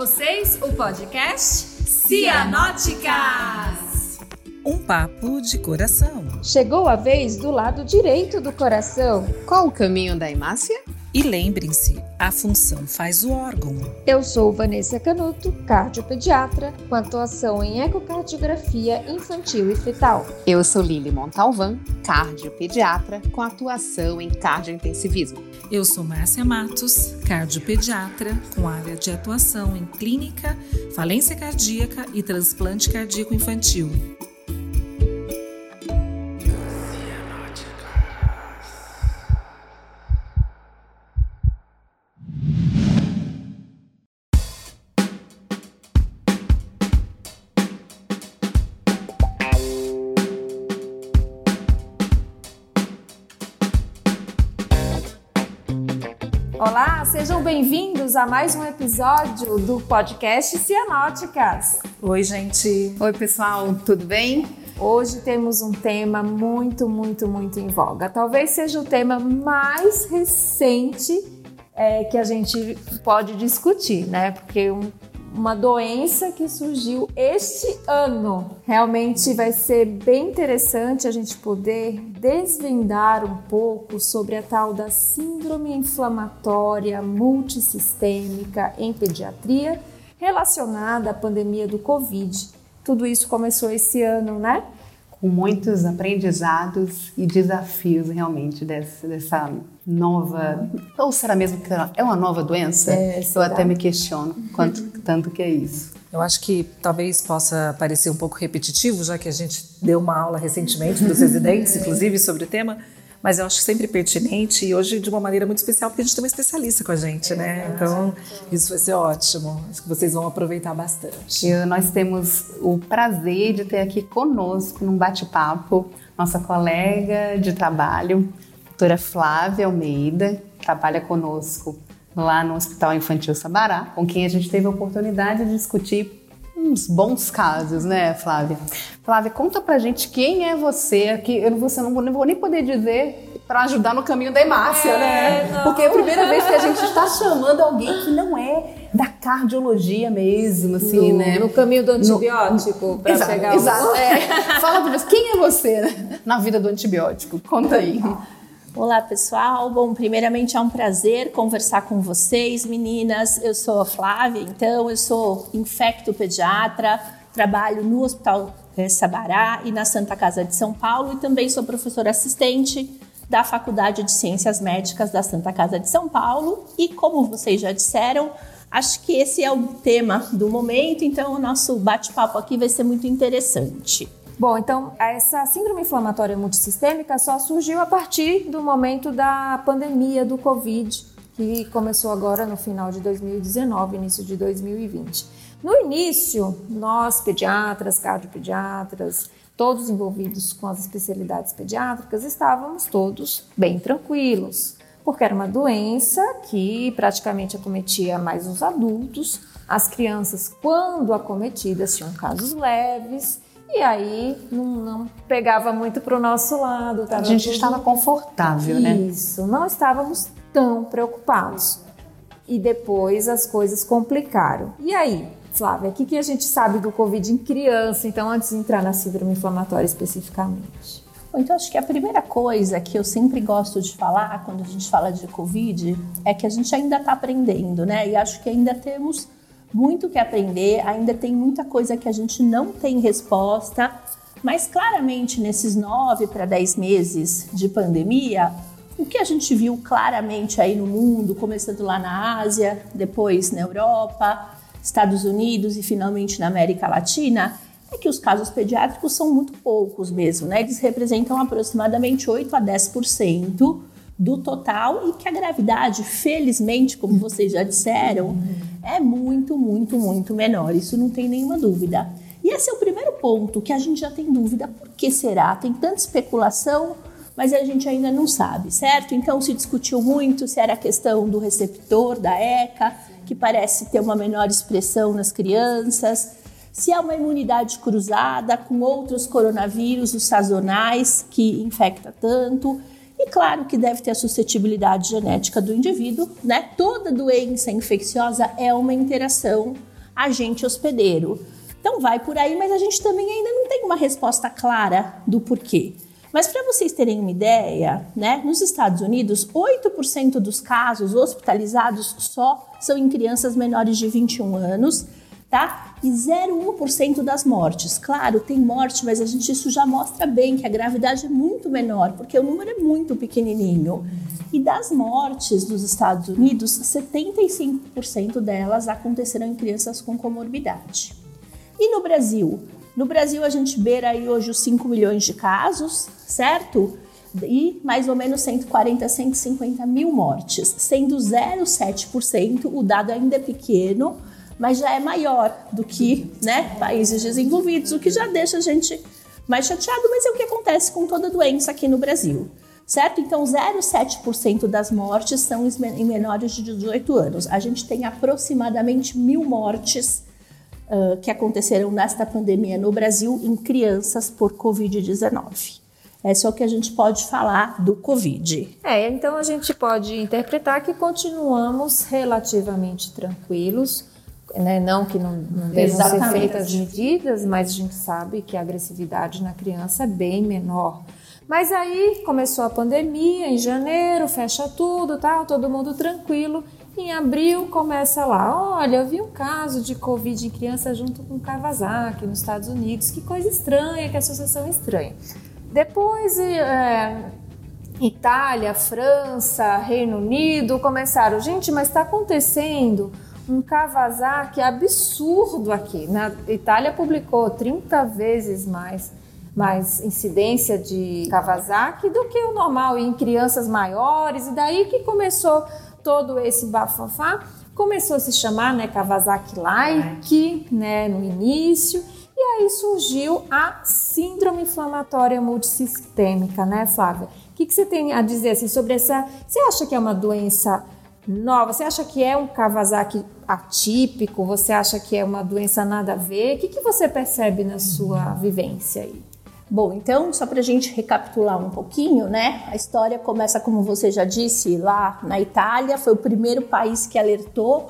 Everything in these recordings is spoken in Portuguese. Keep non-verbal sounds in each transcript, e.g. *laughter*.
vocês o podcast Cianóticas. Um papo de coração. Chegou a vez do lado direito do coração. Qual o caminho da hemácia? E lembrem-se, a função faz o órgão. Eu sou Vanessa Canuto, cardiopediatra, com atuação em ecocardiografia infantil e fetal. Eu sou Lili Montalvan, cardiopediatra, com atuação em cardiointensivismo. Eu sou Márcia Matos, cardiopediatra, com área de atuação em clínica, falência cardíaca e transplante cardíaco infantil. A mais um episódio do podcast Cianóticas. Oi, gente. Oi, pessoal, tudo bem? Hoje temos um tema muito, muito, muito em voga. Talvez seja o tema mais recente é, que a gente pode discutir, né? Porque um, uma doença que surgiu este ano. Realmente vai ser bem interessante a gente poder desvendar um pouco sobre a tal da síndrome inflamatória multissistêmica em pediatria relacionada à pandemia do Covid. Tudo isso começou esse ano, né? Com muitos aprendizados e desafios realmente dessa, dessa nova. Ou será mesmo que é uma nova doença? É, Eu até me questiono quanto tanto que é isso. Eu acho que talvez possa parecer um pouco repetitivo, já que a gente deu uma aula recentemente para os residentes, *laughs* inclusive, sobre o tema, mas eu acho sempre pertinente e hoje de uma maneira muito especial, porque a gente tem uma especialista com a gente, né? Então, isso vai ser ótimo. Acho que vocês vão aproveitar bastante. Eu, nós temos o prazer de ter aqui conosco, num bate-papo, nossa colega de trabalho, doutora Flávia Almeida, que trabalha conosco lá no Hospital Infantil Sabará, com quem a gente teve a oportunidade de discutir uns bons casos, né, Flávia? Flávia, conta pra gente quem é você, que eu não vou, não não vou nem poder dizer para ajudar no caminho da hemácia, né? Porque é a primeira vez que a gente está chamando alguém que não é da cardiologia mesmo, assim, no, né? no caminho do antibiótico, para Exato, pegar exato. o... É. Fala pra nós, quem é você né, na vida do antibiótico? Conta aí. Olá, pessoal. Bom, primeiramente é um prazer conversar com vocês, meninas. Eu sou a Flávia, então eu sou infectopediatra, trabalho no Hospital eh, Sabará e na Santa Casa de São Paulo e também sou professora assistente da Faculdade de Ciências Médicas da Santa Casa de São Paulo e como vocês já disseram, acho que esse é o tema do momento, então o nosso bate-papo aqui vai ser muito interessante. Bom, então essa síndrome inflamatória multissistêmica só surgiu a partir do momento da pandemia do Covid, que começou agora no final de 2019, início de 2020. No início, nós pediatras, cardiopediatras, todos envolvidos com as especialidades pediátricas, estávamos todos bem tranquilos, porque era uma doença que praticamente acometia mais os adultos, as crianças, quando acometidas, tinham casos leves e aí não, não pegava muito para o nosso lado. A gente tudo... estava confortável, né? Isso, não estávamos tão preocupados. E depois as coisas complicaram. E aí, Flávia, o que, que a gente sabe do Covid em criança, então, antes de entrar na síndrome inflamatória especificamente? Bom, então acho que a primeira coisa que eu sempre gosto de falar quando a gente fala de Covid é que a gente ainda está aprendendo, né? E acho que ainda temos muito que aprender, ainda tem muita coisa que a gente não tem resposta, mas claramente nesses nove para dez meses de pandemia, o que a gente viu claramente aí no mundo, começando lá na Ásia, depois na Europa, Estados Unidos e finalmente na América Latina, é que os casos pediátricos são muito poucos mesmo, né? Eles representam aproximadamente 8 a 10% do total e que a gravidade, felizmente, como vocês já disseram, é muito, muito, muito menor. Isso não tem nenhuma dúvida. E esse é o primeiro ponto que a gente já tem dúvida. Por que será? Tem tanta especulação, mas a gente ainda não sabe, certo? Então se discutiu muito se era a questão do receptor da ECA, que parece ter uma menor expressão nas crianças, se há uma imunidade cruzada com outros coronavírus, os sazonais, que infecta tanto. E claro que deve ter a suscetibilidade genética do indivíduo, né? Toda doença infecciosa é uma interação agente hospedeiro. Então vai por aí, mas a gente também ainda não tem uma resposta clara do porquê. Mas para vocês terem uma ideia, né, nos Estados Unidos, 8% dos casos hospitalizados só são em crianças menores de 21 anos, tá? E 0,1% das mortes. Claro, tem morte, mas a gente isso já mostra bem que a gravidade é muito menor, porque o número é muito pequenininho. E das mortes dos Estados Unidos, 75% delas aconteceram em crianças com comorbidade. E no Brasil? No Brasil, a gente beira aí hoje os 5 milhões de casos, certo? E mais ou menos 140, 150 mil mortes, sendo 0,7%, o dado ainda é pequeno, mas já é maior do que né, países desenvolvidos, o que já deixa a gente mais chateado, mas é o que acontece com toda doença aqui no Brasil. Certo? Então, 0,7% das mortes são em menores de 18 anos. A gente tem aproximadamente mil mortes uh, que aconteceram nesta pandemia no Brasil em crianças por Covid-19. Esse é o que a gente pode falar do Covid. É, então a gente pode interpretar que continuamos relativamente tranquilos, né? não que não, não devam ser feitas medidas, mas a gente sabe que a agressividade na criança é bem menor. Mas aí começou a pandemia em janeiro, fecha tudo, tal, todo mundo tranquilo. Em abril começa lá, olha, eu vi um caso de Covid em criança junto com Kawasaki nos Estados Unidos, que coisa estranha, que associação estranha. Depois, é, Itália, França, Reino Unido começaram, gente, mas está acontecendo um Kawasaki absurdo aqui. Na Itália publicou 30 vezes mais mais incidência de Kawasaki do que o normal em crianças maiores, e daí que começou todo esse bafafá, começou a se chamar né, Kawasaki-like né, no início, e aí surgiu a síndrome inflamatória multissistêmica, né, Flávia? O que, que você tem a dizer assim, sobre essa? Você acha que é uma doença nova? Você acha que é um Kawasaki atípico? Você acha que é uma doença nada a ver? O que, que você percebe na sua vivência aí? Bom, então, só para a gente recapitular um pouquinho, né? A história começa, como você já disse, lá na Itália, foi o primeiro país que alertou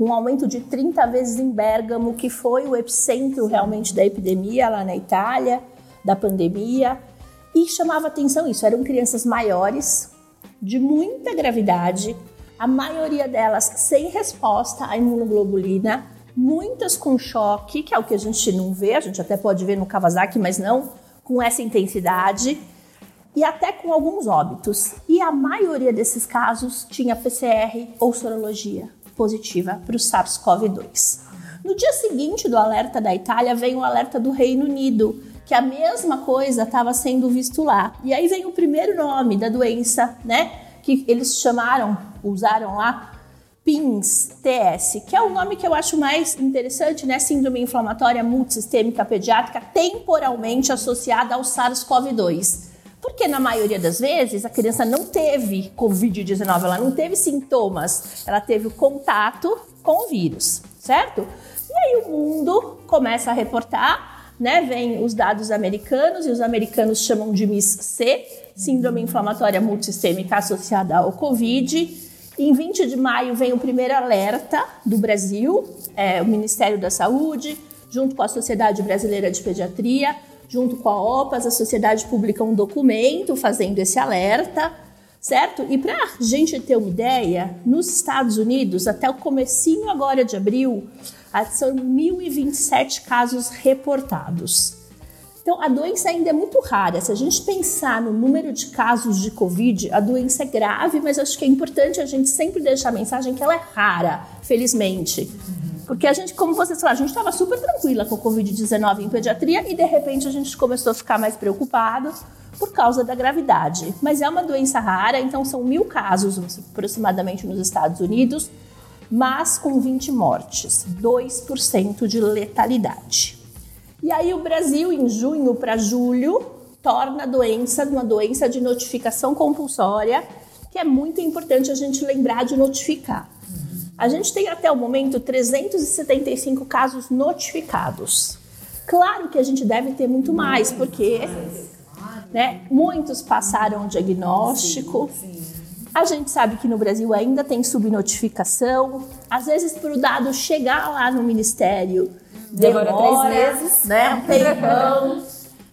um aumento de 30 vezes em Bergamo, que foi o epicentro realmente da epidemia lá na Itália, da pandemia, e chamava atenção isso, eram crianças maiores, de muita gravidade, a maioria delas sem resposta à imunoglobulina, muitas com choque, que é o que a gente não vê, a gente até pode ver no Kawasaki, mas não com essa intensidade e até com alguns óbitos. E a maioria desses casos tinha PCR ou sorologia positiva para o SARS-CoV-2. No dia seguinte do alerta da Itália, vem o alerta do Reino Unido, que a mesma coisa estava sendo visto lá. E aí vem o primeiro nome da doença, né? Que eles chamaram, usaram lá, PINS-TS, que é o nome que eu acho mais interessante, né? Síndrome inflamatória multissistêmica pediátrica temporalmente associada ao SARS-CoV-2. Porque na maioria das vezes a criança não teve Covid-19, ela não teve sintomas, ela teve o contato com o vírus, certo? E aí o mundo começa a reportar, né? Vem os dados americanos e os americanos chamam de MIS-C, Síndrome Inflamatória Multissistêmica Associada ao Covid em 20 de maio vem o primeiro alerta do Brasil, é, o Ministério da Saúde, junto com a Sociedade Brasileira de Pediatria, junto com a OPAS, a sociedade publica um documento fazendo esse alerta, certo? E para a gente ter uma ideia, nos Estados Unidos, até o comecinho agora de abril, são 1.027 casos reportados. Então, a doença ainda é muito rara. Se a gente pensar no número de casos de Covid, a doença é grave, mas acho que é importante a gente sempre deixar a mensagem que ela é rara, felizmente. Porque a gente, como vocês falaram, a gente estava super tranquila com o Covid-19 em pediatria e de repente a gente começou a ficar mais preocupado por causa da gravidade. Mas é uma doença rara, então são mil casos aproximadamente nos Estados Unidos, mas com 20 mortes, 2% de letalidade. E aí o Brasil, em junho para julho, torna a doença uma doença de notificação compulsória, que é muito importante a gente lembrar de notificar. A gente tem até o momento 375 casos notificados. Claro que a gente deve ter muito mais, porque né, muitos passaram o diagnóstico. A gente sabe que no Brasil ainda tem subnotificação. Às vezes, para o dado chegar lá no Ministério, demora, demora três meses, né? Um tempão.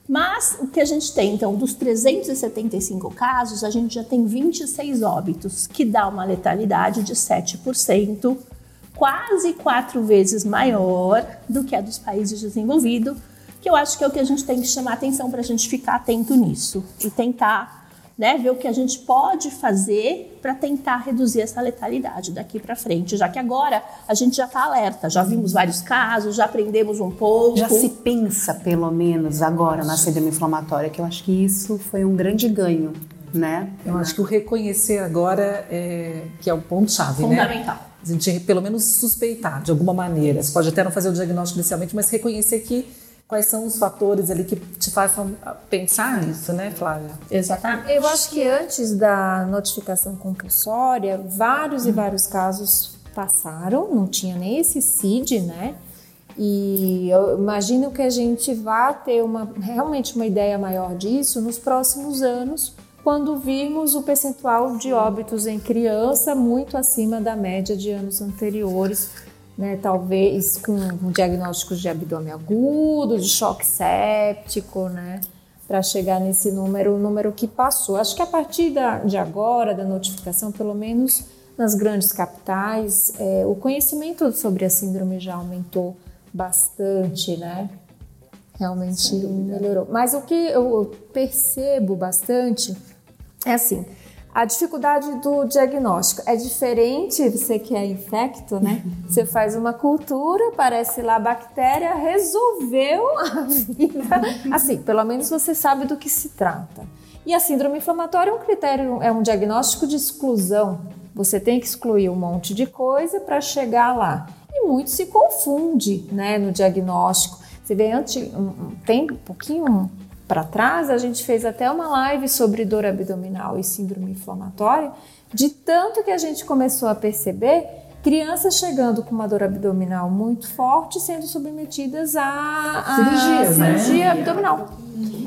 Mas o que a gente tem, então, dos 375 casos, a gente já tem 26 óbitos, que dá uma letalidade de 7%, quase quatro vezes maior do que a dos países desenvolvidos, que eu acho que é o que a gente tem que chamar atenção para a gente ficar atento nisso e tentar né, ver o que a gente pode fazer para tentar reduzir essa letalidade daqui para frente, já que agora a gente já está alerta, já vimos vários casos, já aprendemos um pouco. Já se pensa, pelo menos, agora na síndrome inflamatória, que eu acho que isso foi um grande ganho, né? Eu acho que o reconhecer agora é que é o ponto-chave, né? Fundamental. A gente pelo menos suspeitar de alguma maneira. Você pode até não fazer o diagnóstico inicialmente, mas reconhecer que quais são os fatores ali que te façam pensar nisso, né, Flávia? Exatamente. Eu acho que antes da notificação compulsória, vários e vários casos passaram, não tinha nem esse CID, né? E eu imagino que a gente vá ter uma, realmente uma ideia maior disso nos próximos anos, quando virmos o percentual de óbitos em criança muito acima da média de anos anteriores né, talvez com, diagnósticos de abdômen agudo, de choque séptico, né, para chegar nesse número, o número que passou. Acho que a partir da, de agora, da notificação, pelo menos nas grandes capitais, é, o conhecimento sobre a síndrome já aumentou bastante, né? Realmente melhorou. Mas o que eu percebo bastante é assim, a dificuldade do diagnóstico é diferente, você que é infecto, né? *laughs* Você faz uma cultura, parece lá a bactéria, resolveu a vida. *laughs* Assim, pelo menos você sabe do que se trata. E a síndrome inflamatória é um critério, é um diagnóstico de exclusão. Você tem que excluir um monte de coisa para chegar lá. E muito se confunde, né, no diagnóstico. Você vê antes, um, tem um pouquinho para trás, a gente fez até uma live sobre dor abdominal e síndrome inflamatória, de tanto que a gente começou a perceber crianças chegando com uma dor abdominal muito forte sendo submetidas a, a cirurgia, cirurgia né? abdominal.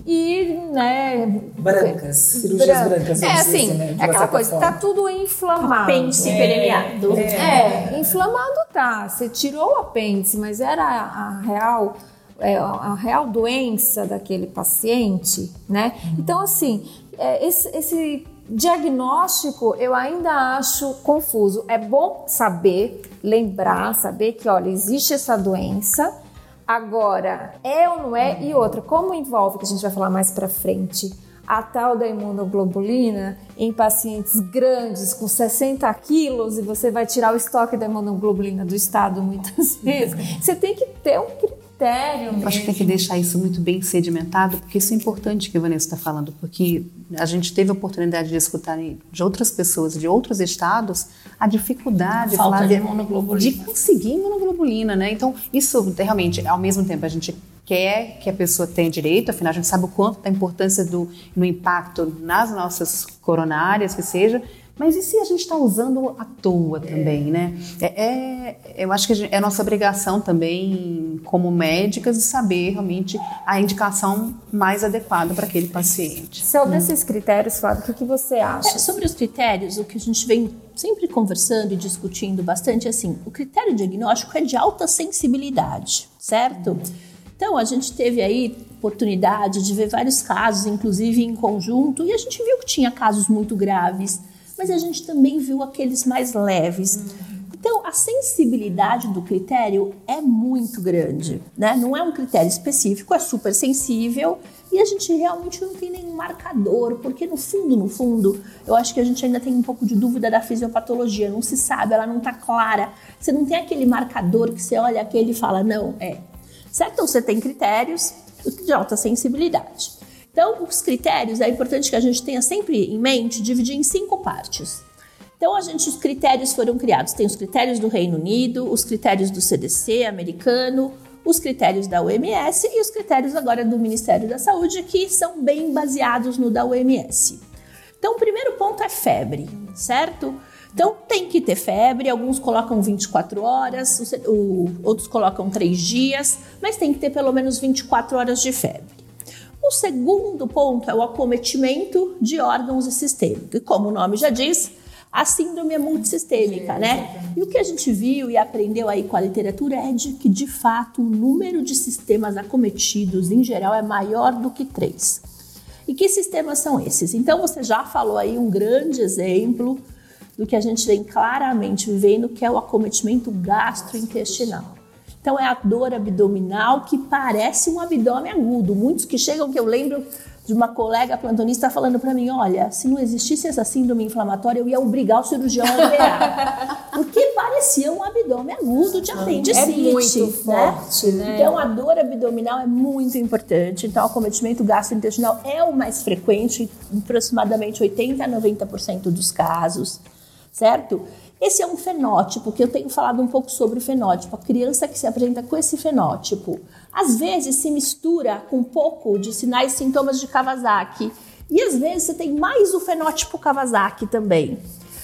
E, né. Brancas, cirurgias brancas. É assim, né, é aquela coisa, forma. tá tudo inflamado. Apêndice é, permeado. É, é, inflamado tá. Você tirou o apêndice, mas era a real é, a real doença daquele paciente, né? Uhum. Então, assim, é, esse, esse diagnóstico eu ainda acho confuso. É bom saber, lembrar, saber que, olha, existe essa doença. Agora, é ou não é? E outra, como envolve, que a gente vai falar mais para frente, a tal da imunoglobulina em pacientes grandes com 60 quilos e você vai tirar o estoque da imunoglobulina do estado muitas *laughs* vezes, você tem que ter um critério mesmo. Acho que tem que deixar isso muito bem sedimentado, porque isso é importante que a Vanessa está falando, porque a gente teve a oportunidade de escutar de outras pessoas de outros estados a dificuldade Falta de, de conseguir imunoglobulina, né? Então, isso realmente, ao mesmo tempo, a gente quer que a pessoa tenha direito, afinal a gente sabe o quanto da importância do no impacto nas nossas coronárias, que seja, mas e se a gente está usando à toa também, né? É, é eu acho que gente, é nossa obrigação também, como médicas, de saber realmente a indicação mais adequada para aquele paciente. Sobre hum. esses critérios, Flávio, o que, que você acha? É, sobre os critérios, o que a gente vem sempre conversando e discutindo bastante, é assim, o critério diagnóstico é de alta sensibilidade, certo? Então, a gente teve aí oportunidade de ver vários casos, inclusive em conjunto, e a gente viu que tinha casos muito graves mas a gente também viu aqueles mais leves. Então, a sensibilidade do critério é muito grande, né? Não é um critério específico, é super sensível e a gente realmente não tem nenhum marcador, porque no fundo, no fundo, eu acho que a gente ainda tem um pouco de dúvida da fisiopatologia, não se sabe, ela não está clara. Você não tem aquele marcador que você olha aquele e fala, não, é. Certo? Então, você tem critérios de alta sensibilidade. Então, os critérios é importante que a gente tenha sempre em mente dividir em cinco partes. Então, a gente, os critérios foram criados. Tem os critérios do Reino Unido, os critérios do CDC americano, os critérios da OMS e os critérios agora do Ministério da Saúde, que são bem baseados no da OMS. Então, o primeiro ponto é febre, certo? Então, tem que ter febre, alguns colocam 24 horas, outros colocam 3 dias, mas tem que ter pelo menos 24 horas de febre. O segundo ponto é o acometimento de órgãos e sistemas. E como o nome já diz, a síndrome é multissistêmica, né? E o que a gente viu e aprendeu aí com a literatura é de que, de fato, o número de sistemas acometidos, em geral, é maior do que três. E que sistemas são esses? Então, você já falou aí um grande exemplo do que a gente vem claramente vivendo, que é o acometimento gastrointestinal. Então, é a dor abdominal que parece um abdômen agudo. Muitos que chegam, que eu lembro de uma colega plantonista falando para mim, olha, se não existisse essa síndrome inflamatória, eu ia obrigar o cirurgião a operar. *laughs* Porque parecia um abdômen agudo de apendicite. É muito né? forte, né? Então, a dor abdominal é muito importante. Então, o acometimento gastrointestinal é o mais frequente, em aproximadamente 80 a 90% dos casos, certo? Esse é um fenótipo que eu tenho falado um pouco sobre o fenótipo. A criança que se apresenta com esse fenótipo, às vezes se mistura com um pouco de sinais e sintomas de Kawasaki. E às vezes você tem mais o fenótipo Kawasaki também.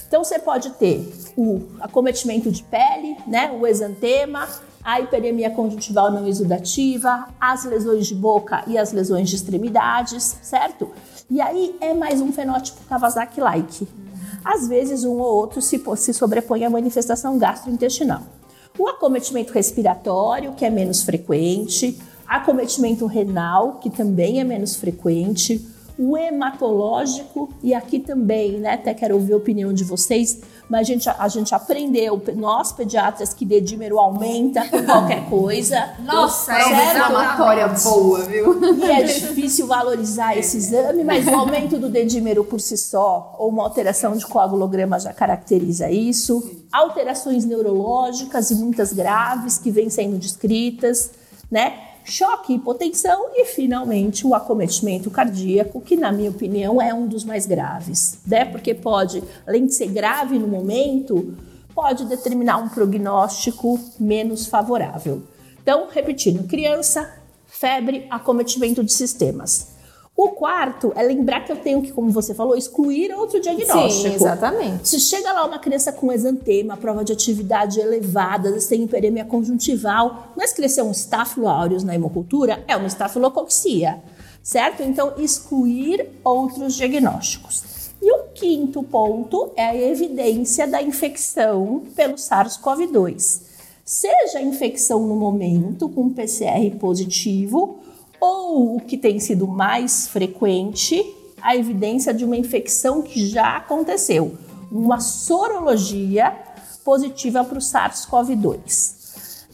Então você pode ter o acometimento de pele, né, o exantema, a hiperemia conjuntival não exudativa, as lesões de boca e as lesões de extremidades, certo? E aí é mais um fenótipo Kawasaki-like. Às vezes, um ou outro se, se sobrepõe à manifestação gastrointestinal. O acometimento respiratório, que é menos frequente, acometimento renal, que também é menos frequente, o hematológico, e aqui também, né, até quero ouvir a opinião de vocês, mas a gente, a gente aprendeu, nós pediatras, que dedímero aumenta qualquer coisa. Nossa, é inflamatória boa, viu? E é difícil valorizar esse exame, mas o aumento do dedímero por si só, ou uma alteração de coagulograma já caracteriza isso. Alterações neurológicas e muitas graves que vêm sendo descritas, né? Choque, hipotensão e, finalmente, o acometimento cardíaco, que, na minha opinião, é um dos mais graves, né? Porque pode, além de ser grave no momento, pode determinar um prognóstico menos favorável. Então, repetindo, criança, febre, acometimento de sistemas. O quarto é lembrar que eu tenho que, como você falou, excluir outro diagnóstico. Sim, exatamente. Se chega lá uma criança com exantema, prova de atividade elevada, tem hiperemia conjuntival, não é crescer um estáfilo aureus na hemocultura, é uma estafilococcía, certo? Então, excluir outros diagnósticos. E o quinto ponto é a evidência da infecção pelo SARS-CoV-2. Seja a infecção no momento com PCR positivo ou o que tem sido mais frequente, a evidência de uma infecção que já aconteceu, uma sorologia positiva para o SARS-CoV-2.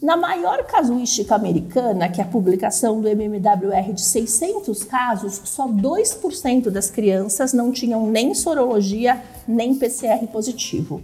Na maior casuística americana, que é a publicação do MMWR de 600 casos, só 2% das crianças não tinham nem sorologia nem PCR positivo.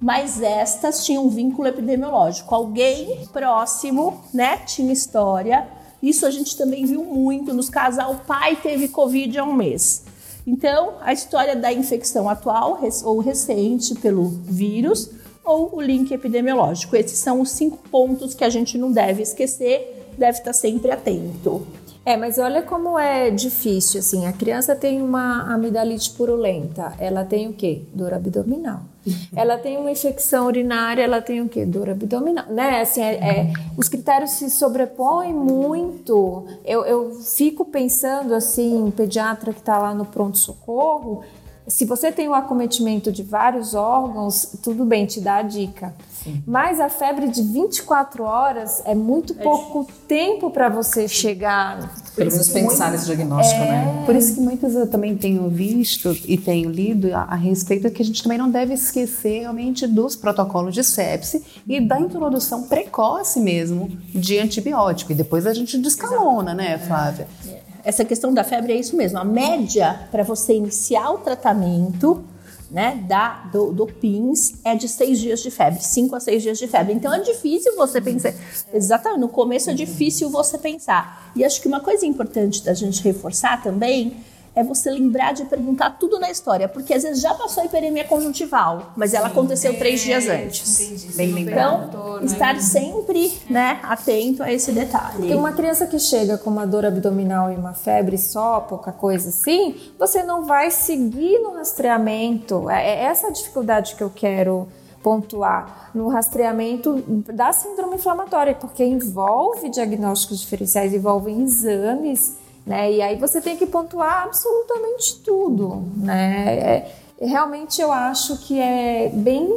Mas estas tinham vínculo epidemiológico. Alguém próximo, né, tinha história isso a gente também viu muito nos casos, o pai teve Covid há um mês. Então, a história da infecção atual ou recente pelo vírus ou o link epidemiológico. Esses são os cinco pontos que a gente não deve esquecer, deve estar sempre atento. É, mas olha como é difícil, assim, a criança tem uma amidalite purulenta, ela tem o quê? Dor abdominal. *laughs* Ela tem uma infecção urinária, ela tem o quê? Dor abdominal, né? Assim, é, é, os critérios se sobrepõem muito. Eu, eu fico pensando, assim, pediatra que está lá no pronto-socorro, se você tem o acometimento de vários órgãos, tudo bem, te dá a dica. Sim. Mas a febre de 24 horas é muito é pouco difícil. tempo para você chegar. Pelo menos pensar nesse diagnóstico, é... né? Por isso que muitas eu também tenho visto e tenho lido a, a respeito que a gente também não deve esquecer realmente dos protocolos de sepse e da introdução precoce mesmo de antibiótico. E depois a gente descalona, Exato. né, Flávia? É essa questão da febre é isso mesmo. A média para você iniciar o tratamento né, da, do, do PINS é de seis dias de febre, cinco a seis dias de febre. Então é difícil você pensar. Exatamente, no começo é difícil você pensar. E acho que uma coisa importante da gente reforçar também é você lembrar de perguntar tudo na história, porque às vezes já passou a hiperemia conjuntival, mas ela aconteceu é, três dias antes. Entendi, Bem lembrado. Então, né? estar sempre né, atento a esse detalhe. Tem uma criança que chega com uma dor abdominal e uma febre só, pouca coisa assim, você não vai seguir no rastreamento. É, é essa a dificuldade que eu quero pontuar no rastreamento da síndrome inflamatória, porque envolve diagnósticos diferenciais, envolve exames né? E aí você tem que pontuar absolutamente tudo, né? É, realmente eu acho que é bem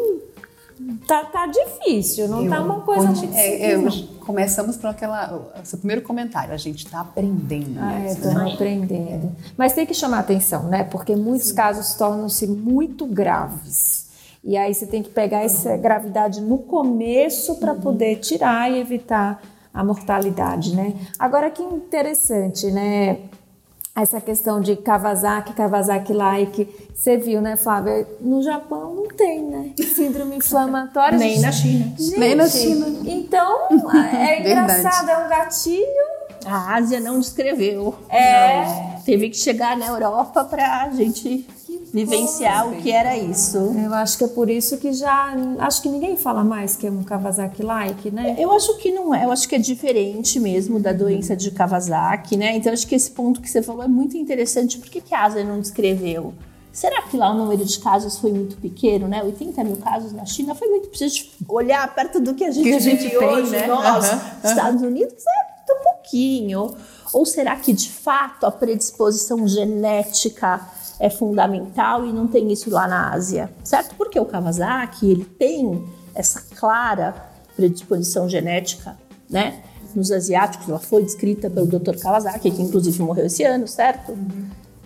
tá, tá difícil, não tá uma coisa Onde- muito é, é. Começamos por aquela, o seu primeiro comentário, a gente está aprendendo. Ah, é, né? aprendendo. Mas tem que chamar atenção, né? Porque muitos casos tornam-se muito graves. E aí você tem que pegar essa gravidade no começo para poder tirar e evitar a mortalidade, né? Agora que interessante, né? Essa questão de Kawasaki, Kawasaki-like, você viu, né, Flávia? No Japão não tem, né? Síndrome inflamatória. Nem na China. Gente, Nem na China. Então, *laughs* é engraçado, é um gatilho A Ásia não descreveu. É. Teve que chegar na Europa para a gente vivenciar o que era isso. Eu acho que é por isso que já. Acho que ninguém fala mais que é um Kawasaki-like, né? Eu acho que não é, eu acho que é diferente mesmo da doença de Kawasaki, né? Então acho que esse ponto que você falou é muito interessante. Por que, que a Ásia não descreveu? Será que lá o número de casos foi muito pequeno, né? 80 mil casos na China foi muito. Precisa olhar perto do que a gente, Que a gente vive tem, hoje, né? nós, Aham, Estados Unidos, é um pouquinho. Ou será que de fato a predisposição genética é fundamental e não tem isso lá na Ásia, certo? Porque o Kawasaki ele tem essa clara predisposição genética, né? Nos asiáticos, ela foi descrita pelo Dr. Kawasaki, que inclusive morreu esse ano, certo?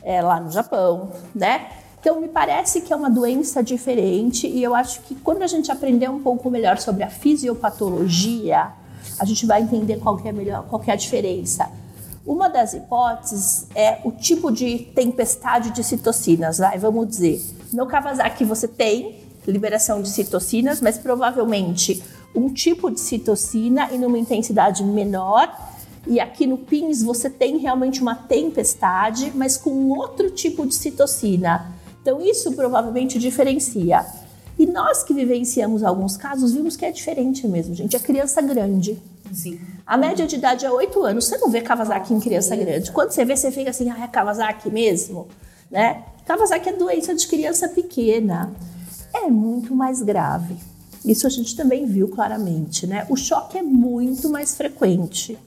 É, lá no Japão, né? Então me parece que é uma doença diferente e eu acho que quando a gente aprender um pouco melhor sobre a fisiopatologia, a gente vai entender qual que é melhor, qual que é a diferença. Uma das hipóteses é o tipo de tempestade de citocinas. Vai, vamos dizer, no Kawasaki você tem liberação de citocinas, mas provavelmente um tipo de citocina e numa intensidade menor. E aqui no PINS você tem realmente uma tempestade, mas com outro tipo de citocina. Então isso provavelmente diferencia. E nós que vivenciamos alguns casos vimos que é diferente mesmo, gente. É criança grande. Sim. A média de idade é 8 anos. Você não vê Kawasaki em criança grande. Quando você vê, você fica assim, ah, é Kawasaki mesmo? Né? Kawasaki é doença de criança pequena. É muito mais grave. Isso a gente também viu claramente, né? O choque é muito mais frequente.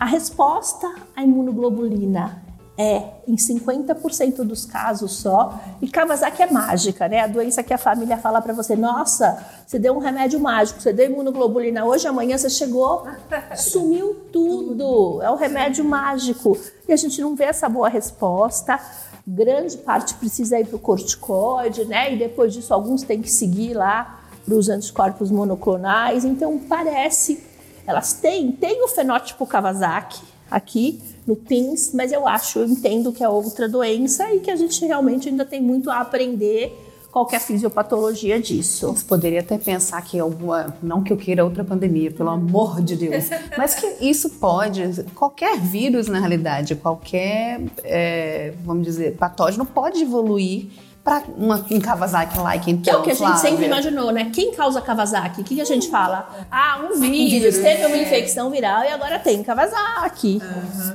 A resposta à imunoglobulina é em 50% dos casos só. E Kawasaki é mágica, né? A doença que a família fala para você: nossa, você deu um remédio mágico, você deu imunoglobulina hoje, amanhã você chegou, *laughs* sumiu tudo. É o remédio mágico. E a gente não vê essa boa resposta. Grande parte precisa ir para o corticoide, né? E depois disso, alguns têm que seguir lá para os anticorpos monoclonais. Então, parece elas têm, tem o fenótipo Kawasaki aqui no PINS, mas eu acho, eu entendo que é outra doença e que a gente realmente ainda tem muito a aprender qual que é a fisiopatologia disso. Você poderia até pensar que alguma, não que eu queira outra pandemia, pelo amor de Deus, *laughs* mas que isso pode, qualquer vírus na realidade, qualquer, é, vamos dizer, patógeno pode evoluir para um Kawasaki-like, então, Que é o que a gente Flávia. sempre imaginou, né? Quem causa Kawasaki? O que, que a gente fala? Ah, um vírus, teve uma infecção viral e agora tem Kawasaki,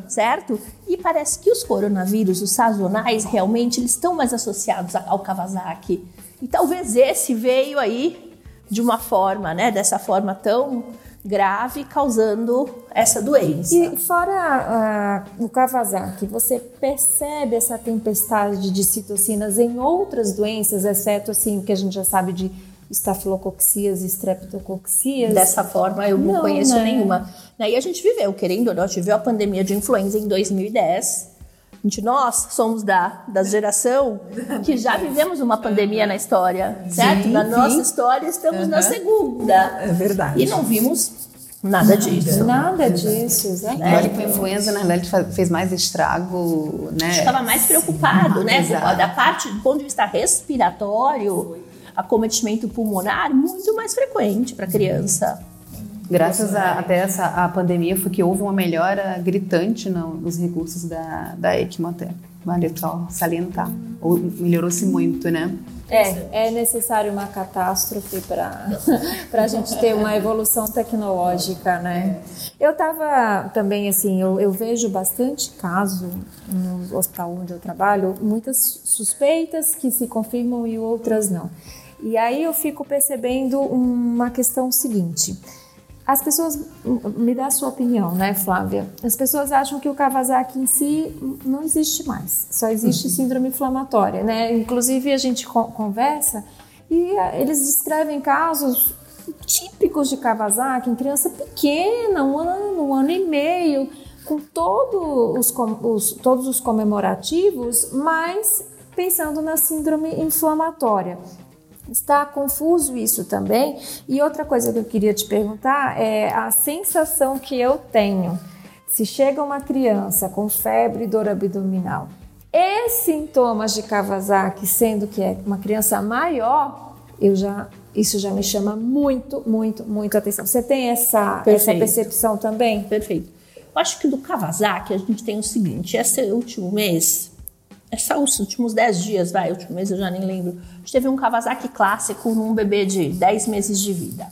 certo? E parece que os coronavírus, os sazonais, realmente eles estão mais associados ao Kawasaki. E talvez esse veio aí de uma forma, né? Dessa forma tão grave, causando essa doença. E fora ah, o Kawasaki, você percebe essa tempestade de citocinas em outras doenças, exceto assim o que a gente já sabe de estafilocoxias e streptocoxias? Dessa forma, eu não, Não, conheço né? nenhuma. Daí a gente viveu, querendo ou não, a gente viveu a pandemia de influenza em 2010. Gente, nós somos da, da geração que já vivemos uma pandemia na história, certo? na nossa história, estamos na segunda. É verdade. E não vimos nada disso. Nada disso, exatamente. olha que a influenza, na fa- fez mais estrago, né? A gente estava mais preocupado, né? Exato. Da parte, do ponto de vista respiratório, acometimento pulmonar, muito mais frequente para criança. Graças a, até essa a pandemia foi que houve uma melhora gritante no- nos recursos da, da ECMO até. Vale só salientar. Ou Melhorou-se muito, né? É, é necessário uma catástrofe para *laughs* a gente ter uma evolução tecnológica, né? Eu estava também, assim, eu, eu vejo bastante caso no hospital onde eu trabalho, muitas suspeitas que se confirmam e outras não. E aí eu fico percebendo uma questão seguinte. As pessoas, me dá a sua opinião, né, Flávia? As pessoas acham que o Kawasaki em si não existe mais, só existe uhum. síndrome inflamatória, né? Inclusive a gente conversa e eh, eles descrevem casos típicos de Kawasaki em criança pequena, um ano, um ano e meio, com todo os, os, todos os comemorativos, mas pensando na síndrome inflamatória. Está confuso isso também. E outra coisa que eu queria te perguntar é a sensação que eu tenho. Se chega uma criança com febre e dor abdominal e sintomas de Kawasaki, sendo que é uma criança maior, eu já isso já me chama muito, muito, muito atenção. Você tem essa, essa percepção também? Perfeito. Eu acho que do Kawasaki a gente tem o seguinte: esse último mês, esses últimos 10 dias, vai, último mês eu já nem lembro, a gente teve um Kawasaki clássico num bebê de 10 meses de vida.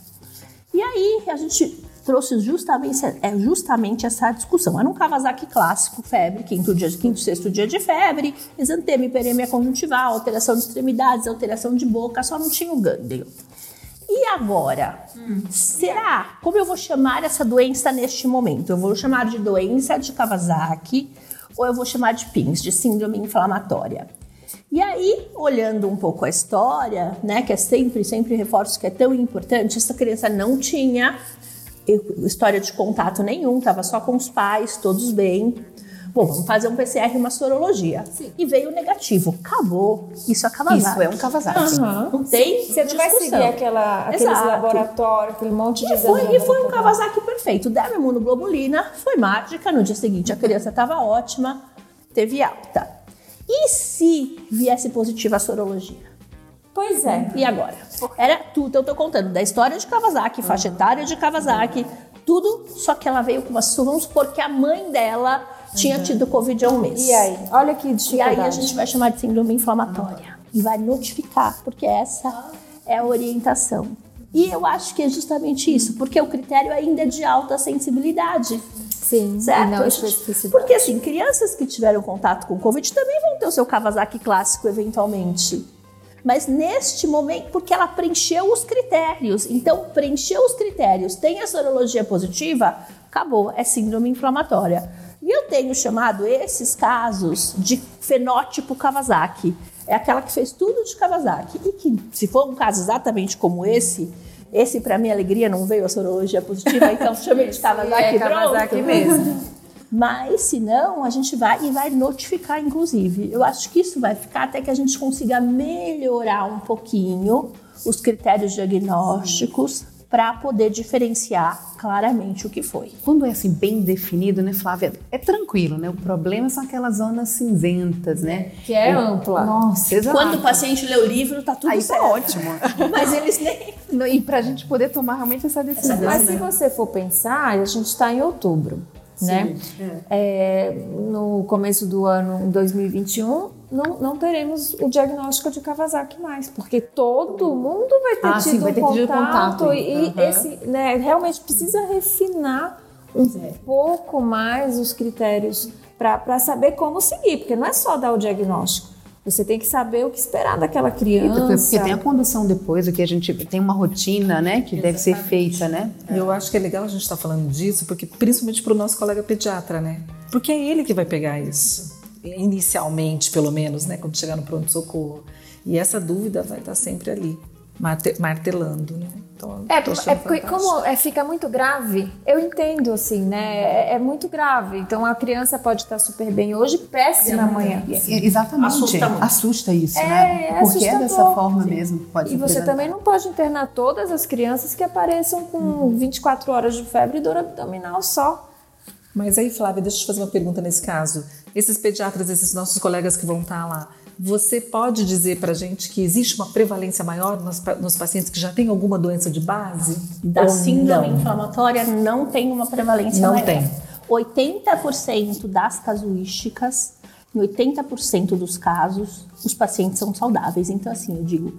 E aí a gente trouxe justamente, é justamente essa discussão. Era um Kawasaki clássico, febre, quinto, dia, quinto sexto dia de febre, exantema, hiperemia conjuntival, alteração de extremidades, alteração de boca, só não tinha o gânglio. E agora? Hum. Será? Como eu vou chamar essa doença neste momento? Eu vou chamar de doença de Kawasaki ou eu vou chamar de PINS, de síndrome inflamatória? E aí, olhando um pouco a história, né, que é sempre, sempre reforço que é tão importante, essa criança não tinha história de contato nenhum, estava só com os pais, todos bem. Bom, vamos fazer um PCR e uma sorologia. Sim. E veio negativo. Acabou. Isso é Kawasaki. Isso é um Kawasaki. Uhum. Não tem Você não vai seguir aquela, aqueles Exato. laboratórios, aquele monte de e foi, e foi um Kawasaki perfeito. Deram imunoglobulina, foi mágica. No dia seguinte a criança estava ótima, teve alta. E se viesse positiva a sorologia? Pois é. E agora? Era tudo, eu tô contando, da história de Kawasaki, faixa etária de Kawasaki, tudo, só que ela veio com uma vamos porque a mãe dela tinha uhum. tido Covid há um mês. E aí? Olha que dificuldade. E aí a gente vai chamar de síndrome inflamatória. E vai notificar, porque essa é a orientação. E eu acho que é justamente isso, porque o critério ainda é de alta sensibilidade. Sim, certo? não especificidade. Porque assim, crianças que tiveram contato com Covid também vão ter o seu Kawasaki clássico eventualmente. Mas neste momento, porque ela preencheu os critérios. Então, preencheu os critérios, tem a sorologia positiva, acabou, é síndrome inflamatória. E eu tenho chamado esses casos de fenótipo Kawasaki. É aquela que fez tudo de Kawasaki. E que, se for um caso exatamente como esse, esse, para minha alegria, não veio a sorologia positiva, então *laughs* chamei de Kawasaki. é Kawasaki mesmo. *laughs* Mas, se não, a gente vai e vai notificar, inclusive. Eu acho que isso vai ficar até que a gente consiga melhorar um pouquinho os critérios diagnósticos para poder diferenciar claramente o que foi. Quando é assim bem definido, né, Flávia, é tranquilo, né? O problema são aquelas zonas cinzentas, né? Que é, é ampla. Nossa, exato. Quando o paciente lê o livro, tá tudo Aí certo. Tá ótimo. *laughs* Mas eles nem e para a gente poder tomar realmente essa decisão. Mas né? se você for pensar, a gente está em outubro. né? É. É, no começo do ano, em 2021, não, não teremos o diagnóstico de Kawasaki mais, porque todo mundo vai ter ah, tido sim, vai ter contato, tido contato e uhum. esse, né, realmente precisa refinar um é. pouco mais os critérios para saber como seguir, porque não é só dar o diagnóstico. Você tem que saber o que esperar daquela criança. Porque tem a condução depois, o que a gente tem uma rotina, né, que Exatamente. deve ser feita, né? Eu acho que é legal a gente estar tá falando disso, porque principalmente para o nosso colega pediatra, né? Porque é ele que vai pegar isso, inicialmente, pelo menos, né, quando chegar no pronto socorro. E essa dúvida vai estar sempre ali martelando, né? Então, é, é porque como é, fica muito grave, eu entendo assim, né? É, é, muito grave. Então a criança pode estar super bem hoje, péssima amanhã. Exatamente. Assusta, assusta isso, é, né? É porque é dessa forma sim. mesmo. Pode e você também não pode internar todas as crianças que apareçam com uhum. 24 horas de febre e dor abdominal só. Mas aí, Flávia, deixa eu te fazer uma pergunta nesse caso. Esses pediatras, esses nossos colegas que vão estar lá, você pode dizer para a gente que existe uma prevalência maior nos, nos, pacientes que já têm alguma doença de base? Da síndrome não? inflamatória não tem uma prevalência não maior. Não tem. 80% das casuísticas, em 80% dos casos, os pacientes são saudáveis. Então, assim, eu digo,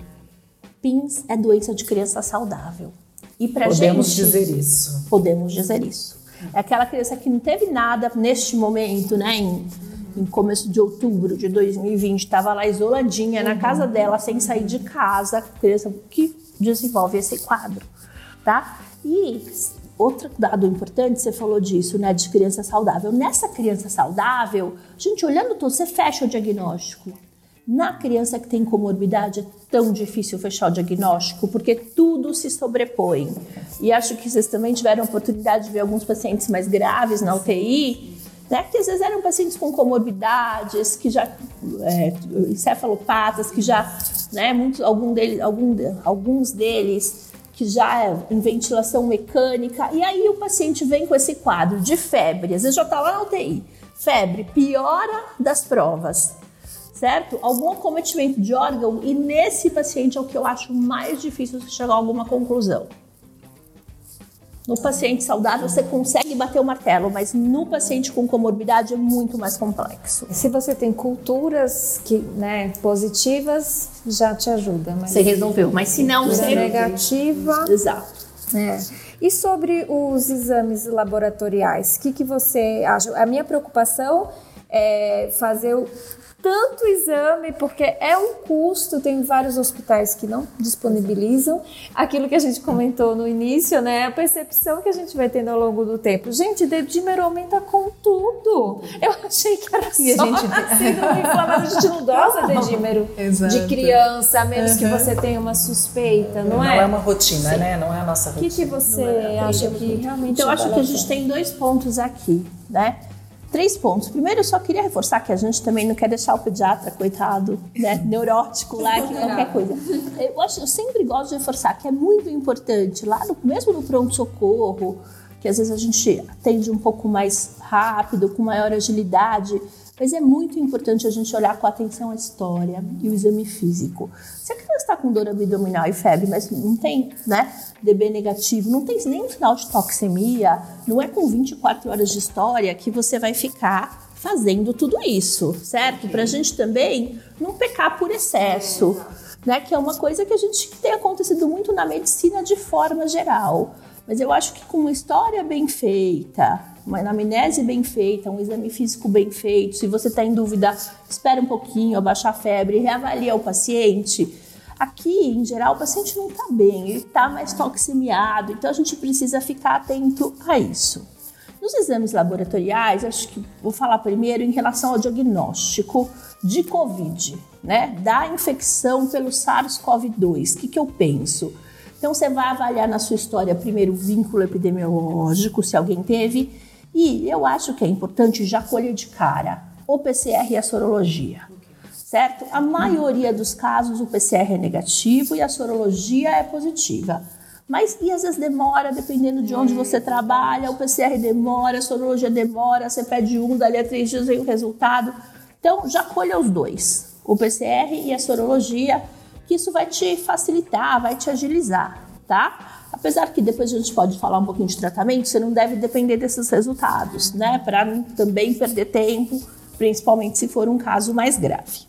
PINS é doença de criança saudável. E pra podemos gente, dizer isso. Podemos dizer isso. É aquela criança que não teve nada neste momento, né? Em, em começo de outubro de 2020, estava lá isoladinha na casa dela, sem sair de casa, criança que desenvolve esse quadro, tá? E outro dado importante, você falou disso, né, de criança saudável. Nessa criança saudável, gente, olhando todo, você fecha o diagnóstico. Na criança que tem comorbidade é tão difícil fechar o diagnóstico porque tudo se sobrepõe. E acho que vocês também tiveram oportunidade de ver alguns pacientes mais graves na UTI, né? Que às vezes eram pacientes com comorbidades, que já é, encefalopatas, que já, né? Muitos, algum deles, algum, alguns deles que já é em ventilação mecânica. E aí o paciente vem com esse quadro de febre, às vezes já está lá na UTI, febre, piora das provas certo? Algum acometimento de órgão e nesse paciente é o que eu acho mais difícil chegar a alguma conclusão. No paciente saudável você consegue bater o martelo, mas no paciente com comorbidade é muito mais complexo. Se você tem culturas que, né, positivas, já te ajuda. Mas você resolveu, mas se não, você negativa. Exato. É. E sobre os exames laboratoriais, o que, que você acha? A minha preocupação é fazer o tanto exame, porque é um custo, tem vários hospitais que não disponibilizam. Aquilo que a gente comentou no início, né? A percepção que a gente vai tendo ao longo do tempo. Gente, dedímero aumenta com tudo. Eu achei que era e só a gente *laughs* síndrome inflamatória. A gente não dosa dedímero de criança, a menos uhum. que você tenha uma suspeita, não, não é? Não é uma rotina, Sim. né? Não é a nossa rotina. O que, que você é acha que realmente Então, eu acho que a gente tem dois pontos aqui, né? Três pontos. Primeiro, eu só queria reforçar que a gente também não quer deixar o pediatra, coitado, né, neurótico lá, que qualquer coisa. Eu, acho, eu sempre gosto de reforçar que é muito importante, lá no, mesmo no pronto-socorro, que às vezes a gente atende um pouco mais rápido, com maior agilidade, mas é muito importante a gente olhar com atenção a história e o exame físico. Se a criança está com dor abdominal e febre, mas não tem né, DB negativo, não tem nenhum sinal de toxemia, não é com 24 horas de história que você vai ficar fazendo tudo isso, certo? Para a gente também não pecar por excesso, né? Que é uma coisa que a gente tem acontecido muito na medicina de forma geral. Mas eu acho que com uma história bem feita, uma anamnese bem feita, um exame físico bem feito. Se você está em dúvida, espera um pouquinho, abaixar a febre, reavalia o paciente. Aqui, em geral, o paciente não está bem, ele está mais toxemiado, então a gente precisa ficar atento a isso. Nos exames laboratoriais, acho que vou falar primeiro em relação ao diagnóstico de COVID, né? Da infecção pelo SARS-CoV-2. O que, que eu penso? Então, você vai avaliar na sua história primeiro o vínculo epidemiológico, se alguém teve, e eu acho que é importante já colher de cara o PCR e a sorologia. Certo? A maioria dos casos o PCR é negativo e a sorologia é positiva. Mas e às vezes demora, dependendo de onde você trabalha, o PCR demora, a sorologia demora, você pede um, dali a três dias vem o resultado. Então já colha os dois, o PCR e a sorologia, que isso vai te facilitar, vai te agilizar, tá? Apesar que depois a gente pode falar um pouquinho de tratamento, você não deve depender desses resultados, né? Para não também perder tempo, principalmente se for um caso mais grave.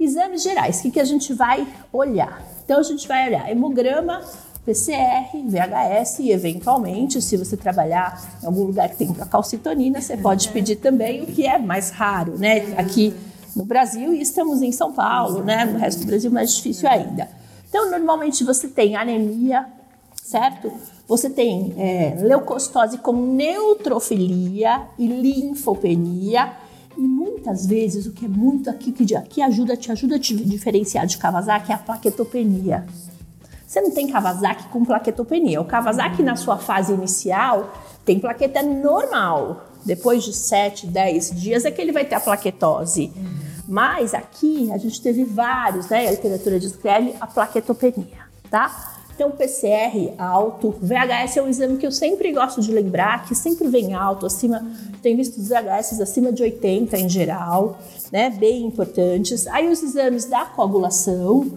Exames gerais, o que, que a gente vai olhar? Então a gente vai olhar hemograma, PCR, VHS e eventualmente, se você trabalhar em algum lugar que tem calcitonina, você pode pedir também, o que é mais raro, né? Aqui no Brasil e estamos em São Paulo, né? No resto do Brasil mais difícil ainda. Então, normalmente você tem anemia, certo? Você tem é, leucocitose com neutrofilia e linfopenia. E muitas vezes o que é muito aqui que, que ajuda, te ajuda a te diferenciar de Kawasaki é a plaquetopenia. Você não tem Kawasaki com plaquetopenia. O Kawasaki na sua fase inicial tem plaqueta normal. Depois de 7, 10 dias é que ele vai ter a plaquetose. Mas aqui a gente teve vários, né? A literatura descreve a plaquetopenia, tá? Então, PCR alto, VHS é um exame que eu sempre gosto de lembrar, que sempre vem alto, acima, tem visto os VHS acima de 80 em geral, né, bem importantes. Aí os exames da coagulação,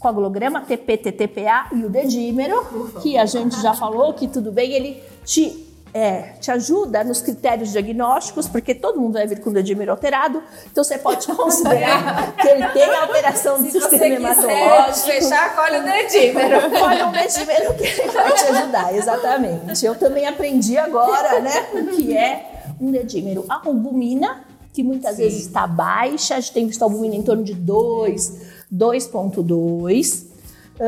coagulograma, TP, TTPA e o dedímero, que a gente já falou que tudo bem, ele te é, te ajuda nos critérios diagnósticos, porque todo mundo vai vir com o dedímero alterado, então você pode *laughs* considerar que ele tem alteração do sistema hematológico. Se fechar, colhe o dedímero. Colhe um dedímero que ele vai te ajudar, exatamente. Eu também aprendi agora, né, o que é um dedímero. A albumina, que muitas Sim. vezes está baixa, a gente tem visto a albumina em torno de 2, 2.2.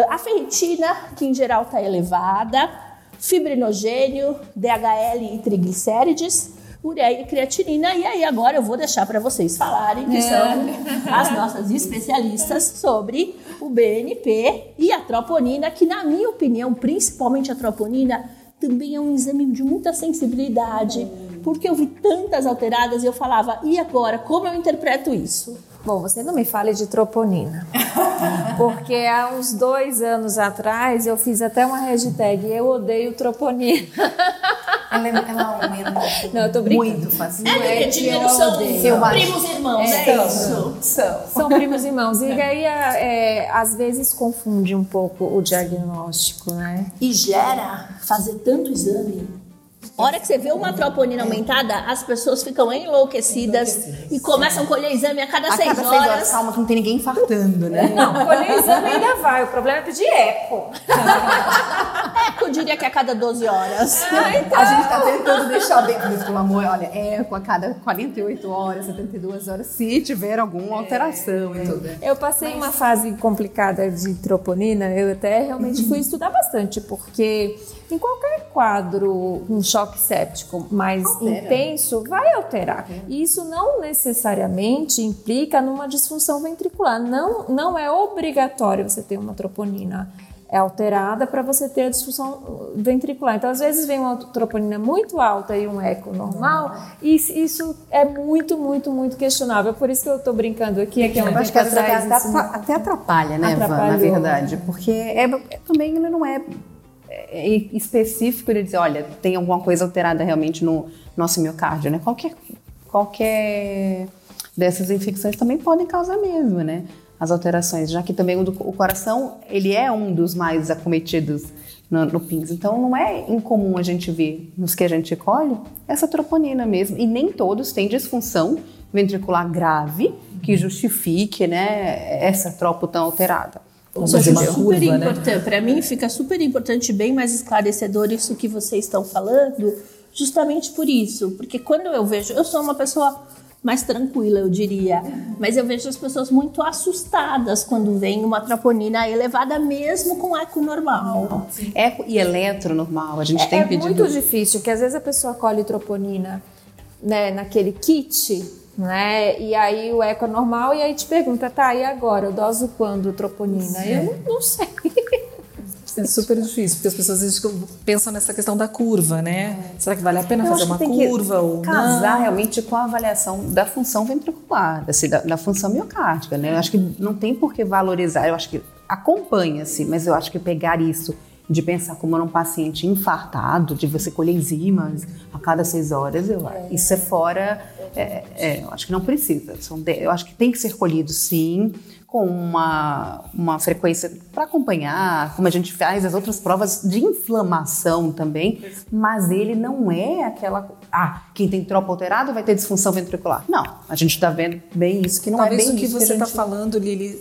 A ferritina, que em geral está elevada, fibrinogênio, DHL e triglicérides, ureia e creatinina. E aí agora eu vou deixar para vocês falarem, que são as nossas especialistas sobre o BNP e a troponina, que na minha opinião, principalmente a troponina, também é um exame de muita sensibilidade, porque eu vi tantas alteradas e eu falava, e agora, como eu interpreto isso? Bom, você não me fale de troponina. *laughs* Porque há uns dois anos atrás eu fiz até uma hashtag Eu odeio troponina. *laughs* Ela, ela aumenta Não, eu tô brincando. muito fácil. É, é de que eu são odeio. primos irmãos, é, É, isso. São. São primos irmãos. E aí, é, às vezes, confunde um pouco o diagnóstico, né? E gera fazer tanto exame. A hora que você vê uma troponina aumentada, as pessoas ficam enlouquecidas e começam a colher exame a cada, A seis, cada seis horas. horas, calma, que não tem ninguém infartando, né? Não, colher exame ainda vai. O problema é pedir eco. *laughs* É, eu diria que a cada 12 horas. *laughs* A gente tá tentando deixar bem, mas pelo amor, olha, é com a cada 48 horas, 72 horas, se tiver alguma alteração e tudo. Eu passei uma fase complicada de troponina, eu até realmente fui estudar bastante, porque em qualquer quadro, um choque séptico mais intenso vai alterar. E isso não necessariamente implica numa disfunção ventricular. Não, não é obrigatório você ter uma troponina é alterada para você ter a disfunção ventricular. Então, às vezes vem uma troponina muito alta e um eco normal, e isso é muito, muito, muito questionável. Por isso que eu estou brincando aqui, é que é um Eu acho que atrás, até, isso- até, até atrapalha, né, Van, na verdade. Porque é, é- também não é, é específico de dizer, olha, tem alguma coisa alterada realmente no nosso miocárdio, né? Qualquer, qualquer dessas infecções também podem causar mesmo, né? As alterações, já que também o, do- o coração, ele é um dos mais acometidos no, no PINS. Então, não é incomum a gente ver nos que a gente colhe essa troponina mesmo. E nem todos têm disfunção ventricular grave que justifique, né, essa tropo tão alterada. Isso fazer uma é super curva, né? importante. Para mim fica super importante, bem mais esclarecedor isso que vocês estão falando, justamente por isso. Porque quando eu vejo, eu sou uma pessoa mais tranquila, eu diria, mas eu vejo as pessoas muito assustadas quando vem uma troponina elevada, mesmo com eco normal. Eco e eletro normal, a gente É, tem é pedido. muito difícil, porque às vezes a pessoa colhe troponina né, naquele kit, né? E aí o eco é normal e aí te pergunta, tá, e agora? Eu doso quando troponina? Eu não, não sei. É super difícil, porque as pessoas às vezes pensam nessa questão da curva, né? Será que vale a pena Eu fazer uma curva ou casar não? realmente com a avaliação da função ventricular, assim, da, da função miocárdica, né? Eu acho que não tem por que valorizar, eu acho que acompanha-se, mas eu acho que pegar isso de pensar como num paciente infartado, de você colher enzimas a cada seis horas, eu, isso é fora, é, é, eu acho que não precisa. São eu acho que tem que ser colhido sim, com uma, uma frequência para acompanhar, como a gente faz as outras provas de inflamação também, mas ele não é aquela. Ah, quem tem tropo alterado vai ter disfunção ventricular. Não, a gente está vendo bem isso, que não Talvez é bem o que isso você está gente- falando, Lili,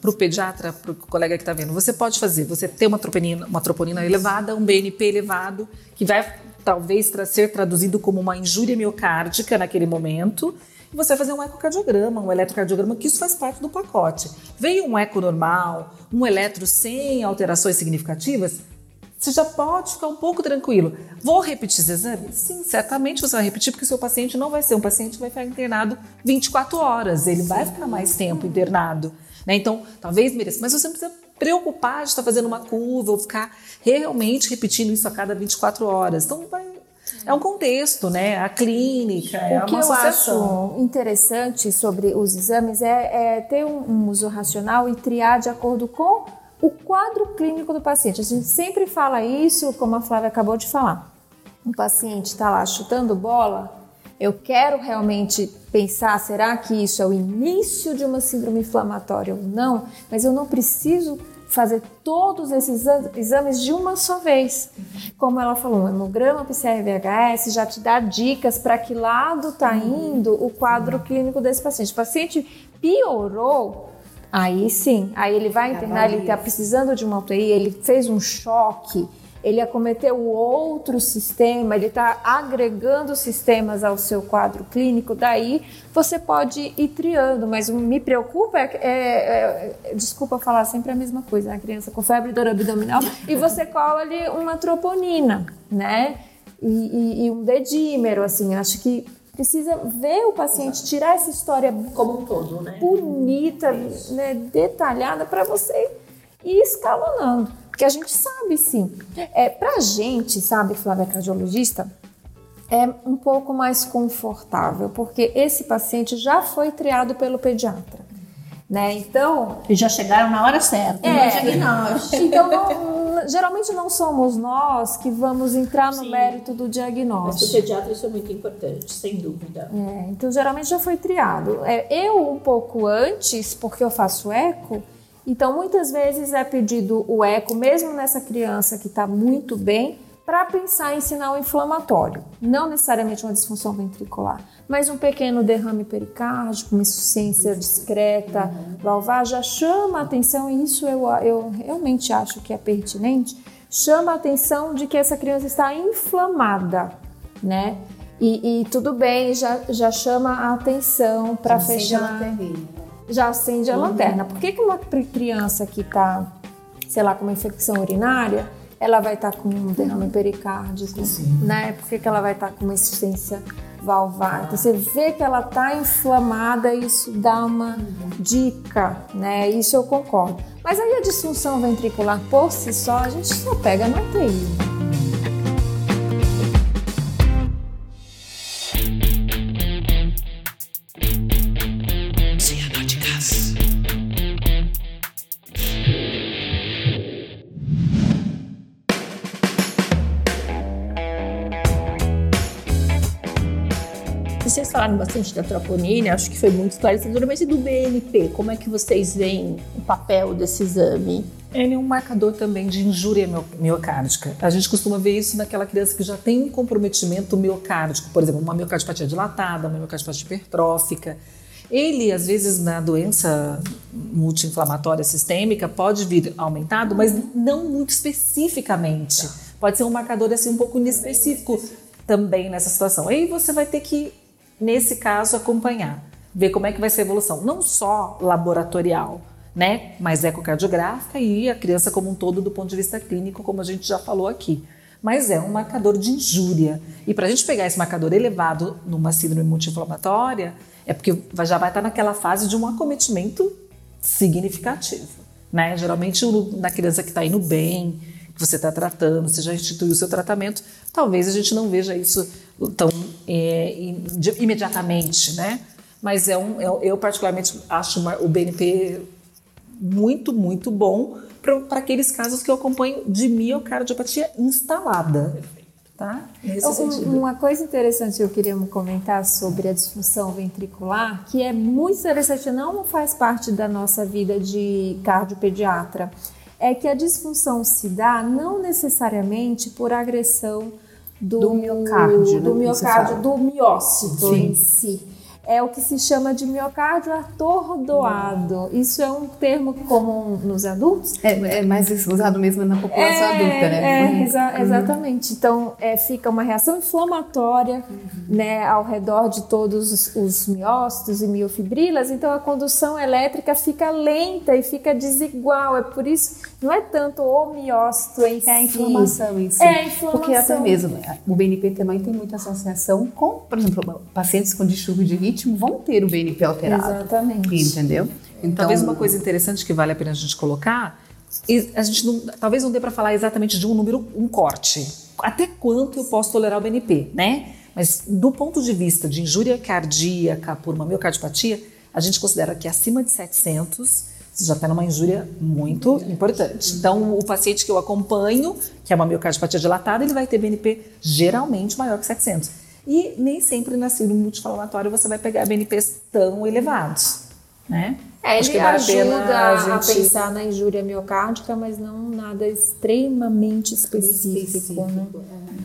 para o pediatra, para o colega que está vendo, você pode fazer, você tem uma troponina, uma troponina elevada, um BNP elevado, que vai talvez ser traduzido como uma injúria miocárdica naquele momento, você vai fazer um ecocardiograma, um eletrocardiograma, que isso faz parte do pacote. Veio um eco normal, um eletro sem alterações significativas, você já pode ficar um pouco tranquilo. Vou repetir os exames? Sim, certamente você vai repetir, porque o seu paciente não vai ser um paciente que vai ficar internado 24 horas, ele vai ficar mais tempo internado. né? Então, talvez mereça, mas você não precisa preocupar de estar fazendo uma curva ou ficar realmente repetindo isso a cada 24 horas. Então, vai- é um contexto, né? A clínica, é O que uma eu acho interessante sobre os exames é, é ter um, um uso racional e triar de acordo com o quadro clínico do paciente. A gente sempre fala isso, como a Flávia acabou de falar. O paciente está lá chutando bola, eu quero realmente pensar, será que isso é o início de uma síndrome inflamatória ou não? Mas eu não preciso fazer todos esses exa- exames de uma só vez. Como ela falou, um hemograma PCR-VHS já te dá dicas para que lado está indo o quadro clínico desse paciente. O paciente piorou, aí sim, aí ele vai internar, ele está precisando de uma UTI, ele fez um choque, ele acometeu outro sistema, ele está agregando sistemas ao seu quadro clínico, daí você pode ir triando, mas o que me preocupa é, é, é, desculpa falar sempre a mesma coisa, a criança com febre dor abdominal e você cola ali uma troponina, né? E, e, e um dedímero, assim, acho que precisa ver o paciente, tirar essa história como um todo, né? bonita, né, detalhada para você ir escalonando. Porque a gente sabe sim. É, pra gente, sabe, Flávia cardiologista, é um pouco mais confortável, porque esse paciente já foi triado pelo pediatra. Né? Então. E já chegaram na hora certa, é, no diagnóstico. *laughs* Então, não, geralmente não somos nós que vamos entrar no Sim. mérito do diagnóstico. Mas o pediatra isso é muito importante, sem dúvida. É, então, geralmente já foi triado. É, eu, um pouco antes, porque eu faço eco, então muitas vezes é pedido o eco, mesmo nessa criança que está muito bem, para pensar em sinal inflamatório, não necessariamente uma disfunção ventricular, mas um pequeno derrame pericárdico, uma insuficiência discreta valvar já chama a atenção, e isso eu, eu realmente acho que é pertinente, chama a atenção de que essa criança está inflamada, né? E, e tudo bem, já, já chama a atenção para fechar. Já acende a lanterna. Por que, que uma criança que está, sei lá, com uma infecção urinária ela vai estar tá com um derrame pericárdico, Sim. né? Por que ela vai estar tá com uma insuficiência valvar? Então você vê que ela está inflamada, isso dá uma dica, né? Isso eu concordo. Mas aí a disfunção ventricular por si só, a gente só pega na UTI. Falaram bastante da troponina, acho que foi muito esclarecedora, mas e do BNP? Como é que vocês veem o papel desse exame? Ele é um marcador também de injúria miocárdica. A gente costuma ver isso naquela criança que já tem um comprometimento miocárdico, por exemplo, uma miocardiopatia dilatada, uma miocardiopatia hipertrófica. Ele, às vezes, na doença multi-inflamatória sistêmica, pode vir aumentado, mas não muito especificamente. Pode ser um marcador assim um pouco inespecífico também nessa situação. Aí você vai ter que nesse caso, acompanhar, ver como é que vai ser a evolução, não só laboratorial, né, mas ecocardiográfica e a criança como um todo do ponto de vista clínico, como a gente já falou aqui. Mas é um marcador de injúria. E para a gente pegar esse marcador elevado numa síndrome multi-inflamatória, é porque já vai estar naquela fase de um acometimento significativo. Né? Geralmente, na criança que está indo bem, que você está tratando, você já instituiu o seu tratamento, talvez a gente não veja isso tão é, imediatamente, né? Mas é um, eu, é eu particularmente acho o BNP muito, muito bom para aqueles casos que eu acompanho de miocardiopatia instalada. Tá? Um, uma coisa interessante que eu queria comentar sobre a disfunção ventricular, que é muito interessante, não faz parte da nossa vida de cardiopediatra, é que a disfunção se dá não necessariamente por agressão do, do miocárdio, do, né, miocárdio, do miócito Sim. em si é o que se chama de miocárdio atordoado. Isso é um termo comum nos adultos? É, é mais usado mesmo na população é, adulta, né? É, uhum. exa exatamente. Então, é, fica uma reação inflamatória uhum. né, ao redor de todos os, os miócitos e miofibrilas, então a condução elétrica fica lenta e fica desigual. É por isso, não é tanto o miócito em si. É a inflamação em si. É a inflamação. Porque até mesmo, o BNP também tem muita associação com, por exemplo, pacientes com distúrbio de ritmo ritmo vão ter o BNP alterado. Exatamente. Entendeu? Então, talvez uma coisa interessante que vale a pena a gente colocar, a gente não, talvez não dê para falar exatamente de um número, um corte. Até quanto eu posso tolerar o BNP, né? Mas do ponto de vista de injúria cardíaca por uma miocardiopatia, a gente considera que acima de 700 você já está numa injúria muito importante. Então, o paciente que eu acompanho, que é uma miocardiopatia dilatada, ele vai ter BNP geralmente maior que 700. E nem sempre na síndrome multiflamatória você vai pegar BNPs tão elevados, né? É, ele vale ajuda a, a, gente... a, pensar na injúria miocárdica, mas não nada extremamente específico, específico né?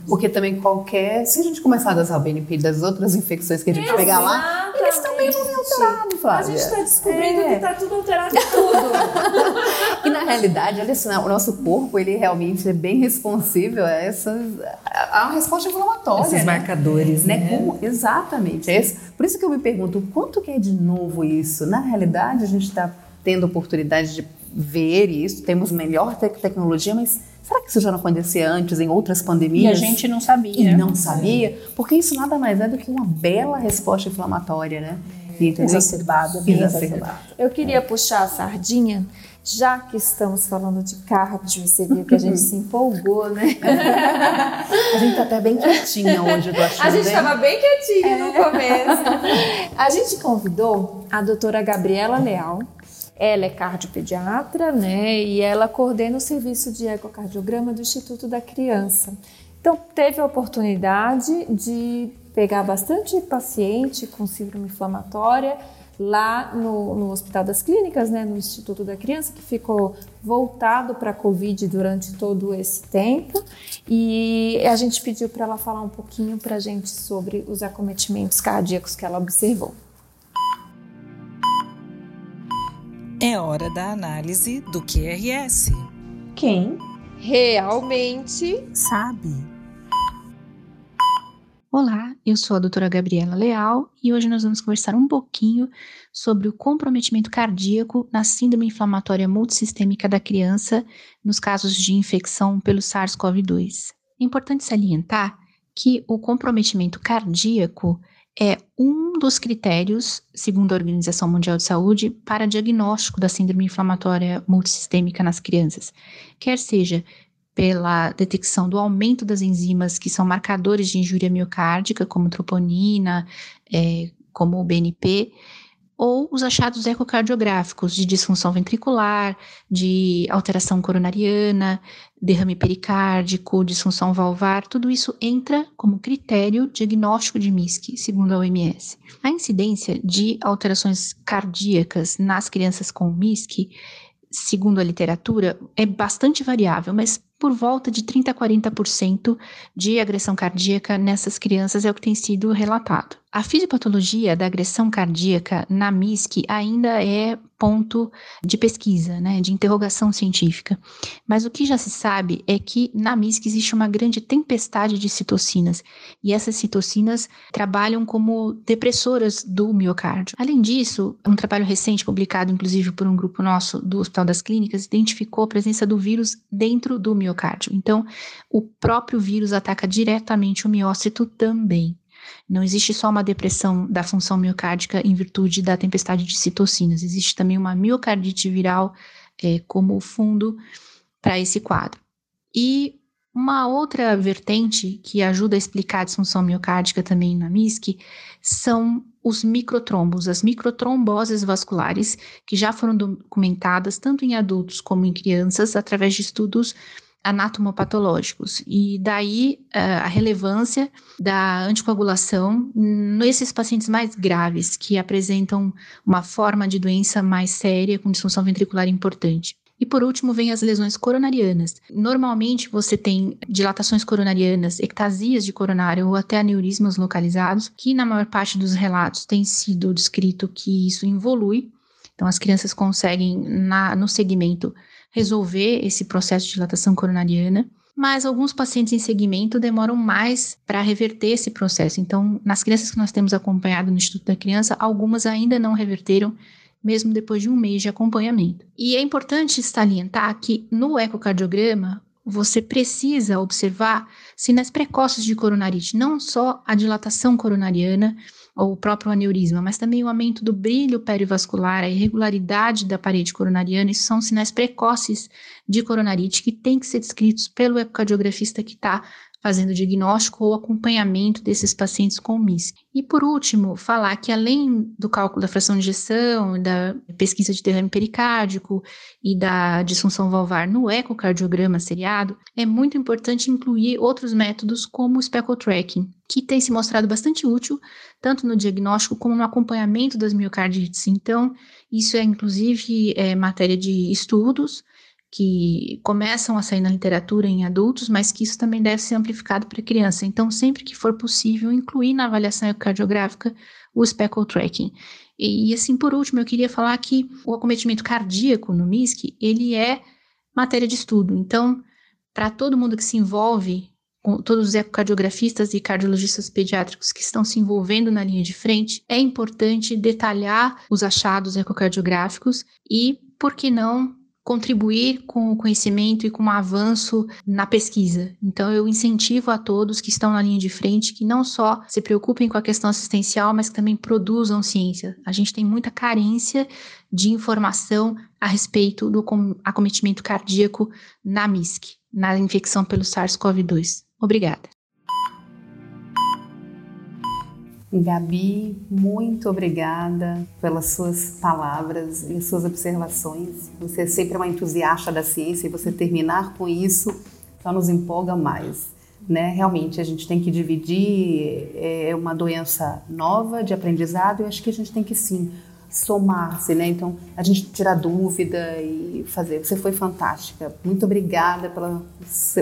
Porque também qualquer, se a gente começar a usar o BNP das outras infecções que a gente Exato. pegar lá, Exatamente. Eles estão meio alterados, A Flávia. gente está descobrindo É. que está tudo alterado tudo. *laughs* E na realidade, olha só, o nosso corpo, ele realmente é bem responsível a essas. a uma resposta inflamatória. Esses né? marcadores, Né? né? Como- exatamente. É por isso que eu me pergunto, quanto que é de novo isso? Na realidade, a gente está tendo oportunidade de ver isso, temos melhor tec- tecnologia, mas será que isso já não acontecia antes em outras pandemias? E a gente não sabia. E não sabia? Porque isso nada mais é do que uma bela resposta inflamatória, né? Entendeu? Exacerbada, bem Exacerbada. Eu queria puxar a sardinha, já que estamos falando de cardio, você viu que a gente se empolgou, né? *laughs* A gente tá até bem quietinha hoje, eu achando. A gente estava bem quietinha no começo. A gente convidou a doutora Gabriela Leal. Ela é cardiopediatra, né? E ela coordena o serviço de ecocardiograma do Instituto da Criança. Então, teve a oportunidade de pegar bastante paciente com síndrome inflamatória lá no, no Hospital das Clínicas, né, no Instituto da Criança, que ficou voltado para a Covid durante todo esse tempo. E a gente pediu para ela falar um pouquinho para a gente sobre os acometimentos cardíacos que ela observou. É hora da análise do QRS. Quem realmente Sabe? Olá, eu sou a doutora Gabriela Leal e hoje nós vamos conversar um pouquinho sobre o comprometimento cardíaco na síndrome inflamatória multissistêmica da criança nos casos de infecção pelo SARS-CoV-2. É importante salientar que o comprometimento cardíaco é um dos critérios, segundo a Organização Mundial de Saúde, para diagnóstico da síndrome inflamatória multissistêmica nas crianças, quer seja pela detecção do aumento das enzimas que são marcadores de injúria miocárdica, como troponina, é, como o BNP, ou os achados ecocardiográficos de disfunção ventricular, de alteração coronariana, derrame pericárdico, disfunção valvar, tudo isso entra como critério diagnóstico de MISC, segundo a OMS. A incidência de alterações cardíacas nas crianças com MISC, segundo a literatura, é bastante variável, mas por volta de 30 a 40% de agressão cardíaca nessas crianças é o que tem sido relatado. A fisiopatologia da agressão cardíaca na MISC ainda é ponto de pesquisa, né, de interrogação científica. Mas o que já se sabe é que na MISC existe uma grande tempestade de citocinas e essas citocinas trabalham como depressoras do miocárdio. Além disso, um trabalho recente publicado inclusive por um grupo nosso do Hospital das Clínicas identificou a presença do vírus dentro do miocárdio. Então, o próprio vírus ataca diretamente o miócito também. Não existe só uma depressão da função miocárdica em virtude da tempestade de citocinas, existe também uma miocardite viral é, como fundo para esse quadro. E uma outra vertente que ajuda a explicar a disfunção miocárdica também na MISC são os microtrombos, as microtromboses vasculares, que já foram documentadas tanto em adultos como em crianças através de estudos anatomopatológicos. E daí uh, a relevância da anticoagulação nesses pacientes mais graves, que apresentam uma forma de doença mais séria, com disfunção ventricular importante. E por último, vem as lesões coronarianas. Normalmente você tem dilatações coronarianas, ectasias de coronário ou até aneurismas localizados, que na maior parte dos relatos tem sido descrito que isso involui. Então as crianças conseguem, na, no segmento, resolver esse processo de dilatação coronariana, mas alguns pacientes em segmento demoram mais para reverter esse processo. Então, nas crianças que nós temos acompanhado no Instituto da Criança, algumas ainda não reverteram, mesmo depois de um mês de acompanhamento. E é importante salientar que no ecocardiograma, você precisa observar sinais precoces de coronarite, não só a dilatação coronariana, ou o próprio aneurisma, mas também o aumento do brilho perivascular, a irregularidade da parede coronariana, isso são sinais precoces de coronarite que têm que ser descritos pelo ecocardiografista que está fazendo diagnóstico ou acompanhamento desses pacientes com MISC. E por último, falar que além do cálculo da fração de ejeção, da pesquisa de derrame pericárdico e da disfunção valvar no ecocardiograma seriado, é muito importante incluir outros métodos como o speckle tracking, que tem se mostrado bastante útil tanto no diagnóstico como no acompanhamento das miocardites. Então, isso é inclusive é, matéria de estudos que começam a sair na literatura em adultos, mas que isso também deve ser amplificado para criança. Então, sempre que for possível, incluir na avaliação ecocardiográfica o speckle tracking. E, assim, por último, eu queria falar que o acometimento cardíaco no MISC, ele é matéria de estudo. Então, para todo mundo que se envolve, todos os ecocardiografistas e cardiologistas pediátricos que estão se envolvendo na linha de frente, é importante detalhar os achados ecocardiográficos e, por que não, contribuir com o conhecimento e com o avanço na pesquisa. Então, eu incentivo a todos que estão na linha de frente que não só se preocupem com a questão assistencial, mas que também produzam ciência. A gente tem muita carência de informação a respeito do acometimento cardíaco na MISC, na infecção pelo SARS-CoV-2. Obrigada. Gabi, muito obrigada pelas suas palavras e suas observações. Você é sempre uma entusiasta da ciência e você terminar com isso só nos empolga mais. Né? Realmente, a gente tem que dividir, é uma doença nova de aprendizado e acho que a gente tem que sim somar-se, né? Então, a gente tirar dúvida e fazer. Você foi fantástica. Muito obrigada pela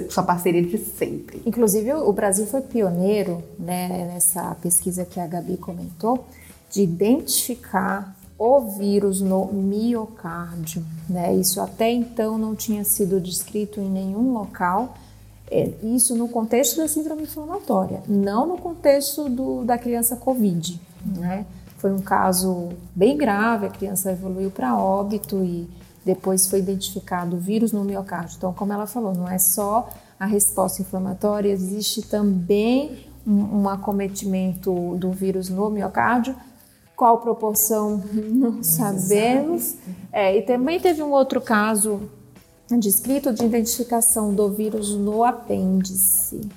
sua parceria de sempre. Inclusive, o Brasil foi pioneiro, né, nessa pesquisa que a Gabi comentou, de identificar o vírus no miocárdio, né? Isso até então não tinha sido descrito em nenhum local. É, isso no contexto da síndrome inflamatória, não no contexto do, da criança COVID, né? Foi um caso bem grave, a criança evoluiu para óbito e depois foi identificado o vírus no miocárdio. Então, como ela falou, não é só a resposta inflamatória, existe também um, um acometimento do vírus no miocárdio. Qual proporção *laughs* não sabemos. É, e também teve um outro caso descrito de identificação do vírus no apêndice.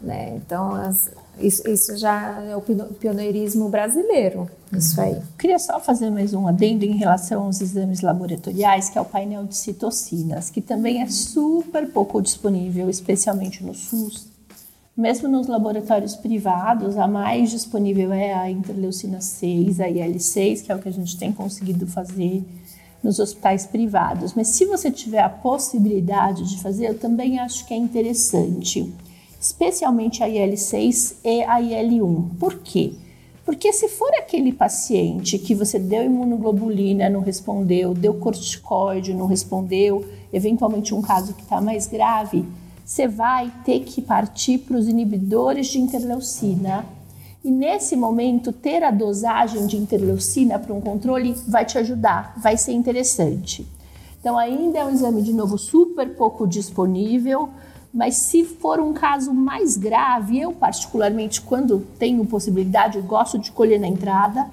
Né? Então, as, isso, isso, já é o pioneirismo brasileiro, isso aí. Queria só fazer mais um adendo em relação aos exames laboratoriais, que é o painel de citocinas, que também é super pouco disponível, especialmente no SUS. Mesmo nos laboratórios privados, a mais disponível é a interleucina 6, a IL6, que é o que a gente tem conseguido fazer nos hospitais privados. Mas se você tiver a possibilidade de fazer, eu também acho que é interessante especialmente a IL-6 e a IL-1. Por quê? Porque se for aquele paciente que você deu imunoglobulina, não respondeu, deu corticoide, não respondeu, eventualmente um caso que está mais grave, você vai ter que partir para os inibidores de interleucina. E nesse momento, ter a dosagem de interleucina para um controle vai te ajudar, vai ser interessante. Então, ainda é um exame de novo super pouco disponível, mas se for um caso mais grave, eu particularmente, quando tenho possibilidade, gosto de colher na entrada,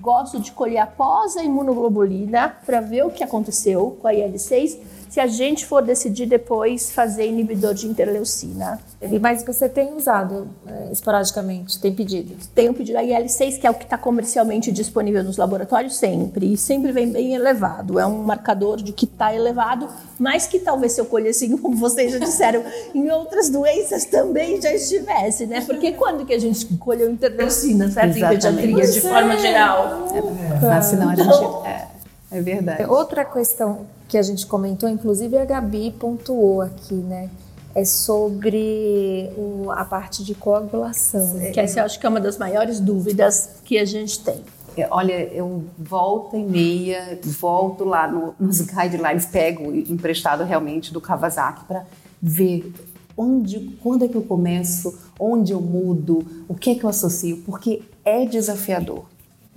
gosto de colher após a imunoglobulina para ver o que aconteceu com a IL-6 se a gente for decidir depois fazer inibidor de interleucina. Mas você tem usado é, esporadicamente, tem pedido? Tenho pedido a IL-6, que é o que está comercialmente disponível nos laboratórios sempre, e sempre vem bem elevado. É um marcador de que está elevado, mas que talvez se eu colhesse, assim, *laughs* como vocês já disseram, em outras doenças também já estivesse, né? Porque quando que a gente colheu interleucina, certo? Exatamente. Em pediatria, de forma é. geral. É, é. Senão a gente... É, é verdade. Outra questão que a gente comentou, inclusive a Gabi pontuou aqui, né? É sobre o, a parte de coagulação. Que essa eu acho que é uma das maiores dúvidas que a gente tem. É, olha, eu volta e meia, volto lá no, nos guidelines, pego emprestado realmente do Kawasaki para ver onde, quando é que eu começo, onde eu mudo, o que é que eu associo, porque é desafiador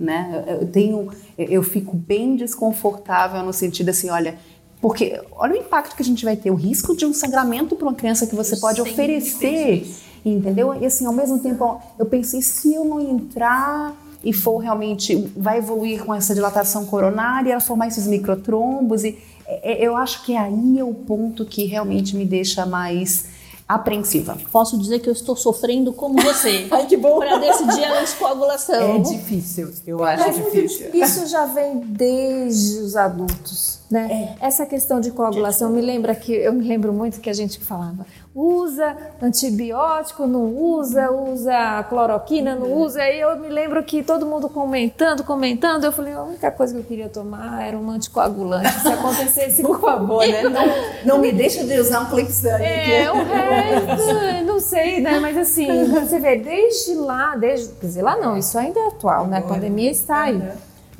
né? Eu tenho, eu fico bem desconfortável no sentido assim, olha, porque olha o impacto que a gente vai ter, o risco de um sangramento para uma criança que você eu pode oferecer, entendeu? E assim, ao mesmo tempo, eu pensei, se eu não entrar e for realmente, vai evoluir com essa dilatação coronária, ela formar esses microtrombos, e é, é, eu acho que aí é o ponto que realmente me deixa mais apreensiva. Posso dizer que eu estou sofrendo como você. *laughs* Ai, que bom. Para decidir a anticoagulação. É difícil, eu acho é, difícil. Isso já vem desde os adultos, né? É. Essa questão de coagulação me lembra que eu me lembro muito que a gente falava usa antibiótico, não usa, usa cloroquina, não usa. Aí eu me lembro que todo mundo comentando, comentando, eu falei, a única coisa que eu queria tomar era um anticoagulante. Se acontecesse *laughs* Por favor, né? Não, não me deixa de usar um Clexane. É, o resto, não sei, né? Mas assim, você vê, desde lá, desde, quer dizer, lá não, isso ainda é atual, né? A pandemia está aí.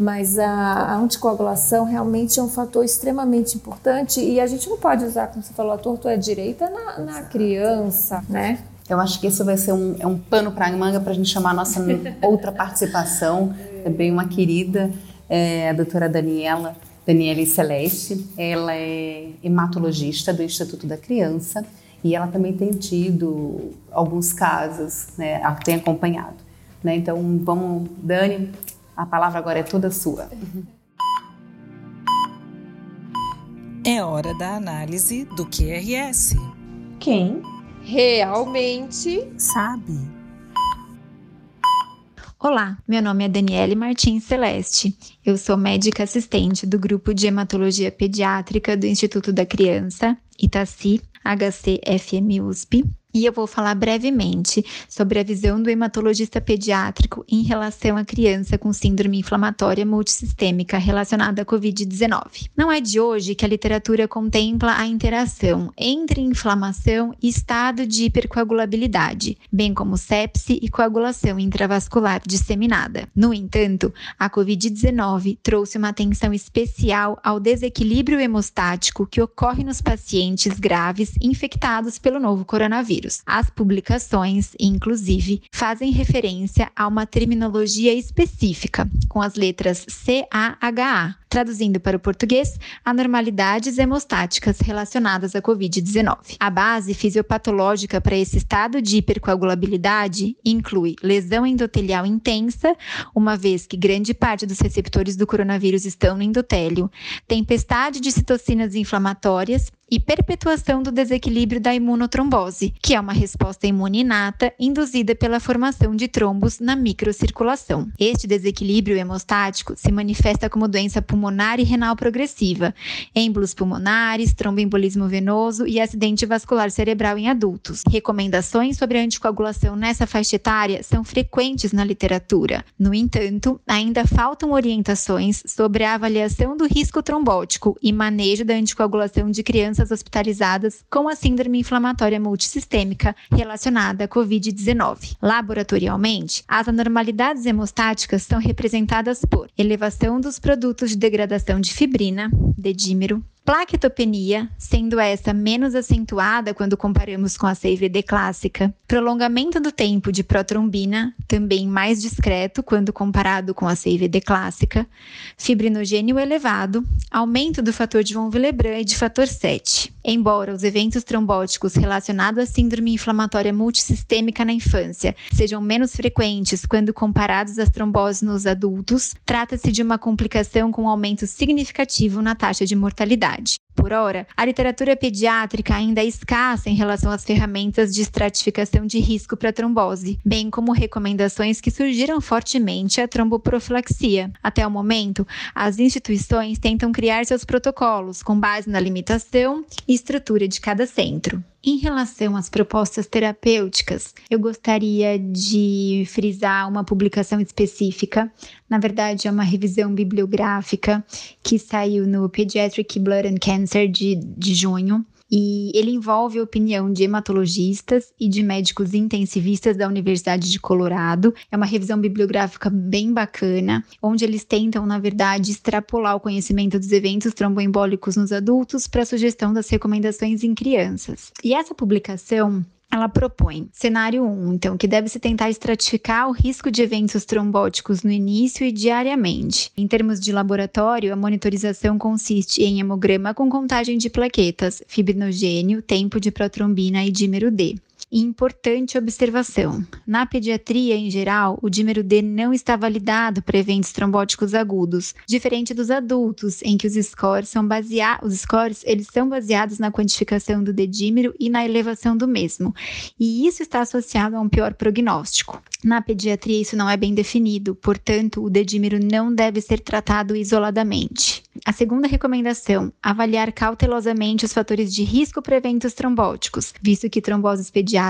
Mas a, a anticoagulação realmente é um fator extremamente importante e a gente não pode usar, como você falou, a torto é direita na, na criança, né? Eu acho que esse vai ser um, é um pano para a manga para a gente chamar a nossa *laughs* outra participação, também uma querida, é, a doutora Daniela, Daniela Celeste. Ela é hematologista do Instituto da Criança e ela também tem tido alguns casos, né, tem acompanhado. Né? Então, vamos, Dani, a palavra agora é toda sua. É hora da análise do QRS. Quem? Realmente Sabe? Olá, meu nome é Daniele Martins Celeste. Eu sou médica assistente do grupo de hematologia pediátrica do Instituto da Criança, Itaci, HC FM USP, e eu vou falar brevemente sobre a visão do hematologista pediátrico em relação à criança com síndrome inflamatória multissistêmica relacionada à Covid-19. Não é de hoje que a literatura contempla a interação entre inflamação e estado de hipercoagulabilidade, bem como sepse e coagulação intravascular disseminada. No entanto, a Covid-19 trouxe uma atenção especial ao desequilíbrio hemostático que ocorre nos pacientes graves infectados pelo novo coronavírus. As publicações, inclusive, fazem referência a uma terminologia específica, com as letras CAHA, traduzindo para o português, anormalidades hemostáticas relacionadas à Covid-19. A base fisiopatológica para esse estado de hipercoagulabilidade inclui lesão endotelial intensa, uma vez que grande parte dos receptores do coronavírus estão no endotélio, tempestade de citocinas inflamatórias e perpetuação do desequilíbrio da imunotrombose, que é uma resposta imune inata induzida pela formação de trombos na microcirculação. Este desequilíbrio hemostático se manifesta como doença pulmonar e renal progressiva, êmbolos pulmonares, tromboembolismo venoso e acidente vascular cerebral em adultos. Recomendações sobre a anticoagulação nessa faixa etária são frequentes na literatura. No entanto, ainda faltam orientações sobre a avaliação do risco trombótico e manejo da anticoagulação de crianças hospitalizadas com a síndrome inflamatória multissistêmica relacionada à Covid-19. Laboratorialmente, as anormalidades hemostáticas são representadas por elevação dos produtos de degradação de fibrina, dedímero, Plaquetopenia, sendo essa menos acentuada quando comparamos com a CVD clássica. Prolongamento do tempo de protrombina, também mais discreto quando comparado com a CVD clássica. Fibrinogênio elevado, aumento do fator de von Willebrand e de fator 7. Embora os eventos trombóticos relacionados à síndrome inflamatória multissistêmica na infância sejam menos frequentes quando comparados às tromboses nos adultos, trata-se de uma complicação com aumento significativo na taxa de mortalidade. cidade. Por ora, a literatura pediátrica ainda é escassa em relação às ferramentas de estratificação de risco para trombose, bem como recomendações que surgiram fortemente a tromboprofilaxia. Até o momento, as instituições tentam criar seus protocolos com base na limitação e estrutura de cada centro. Em relação às propostas terapêuticas, eu gostaria de frisar uma publicação específica. Na verdade, é uma revisão bibliográfica que saiu no Pediatric Blood and Cancer de, de junho. E ele envolve a opinião de hematologistas e de médicos intensivistas da Universidade de Colorado. É uma revisão bibliográfica bem bacana, onde eles tentam, na verdade, extrapolar o conhecimento dos eventos tromboembólicos nos adultos para a sugestão das recomendações em crianças. E essa publicação ela propõe cenário 1, então, que deve se tentar estratificar o risco de eventos trombóticos no início e diariamente. Em termos de laboratório, a monitorização consiste em hemograma com contagem de plaquetas, fibrinogênio, tempo de protrombina e dímero D. E importante observação: na pediatria em geral, o dímero D não está validado para eventos trombóticos agudos, diferente dos adultos, em que os scores são baseados, os scores eles são baseados na quantificação do D-dímero e na elevação do mesmo. E isso está associado a um pior prognóstico. Na pediatria, isso não é bem definido, portanto, o dedímero não deve ser tratado isoladamente. A segunda recomendação: avaliar cautelosamente os fatores de risco para eventos trombóticos, visto que tromboses pediátricas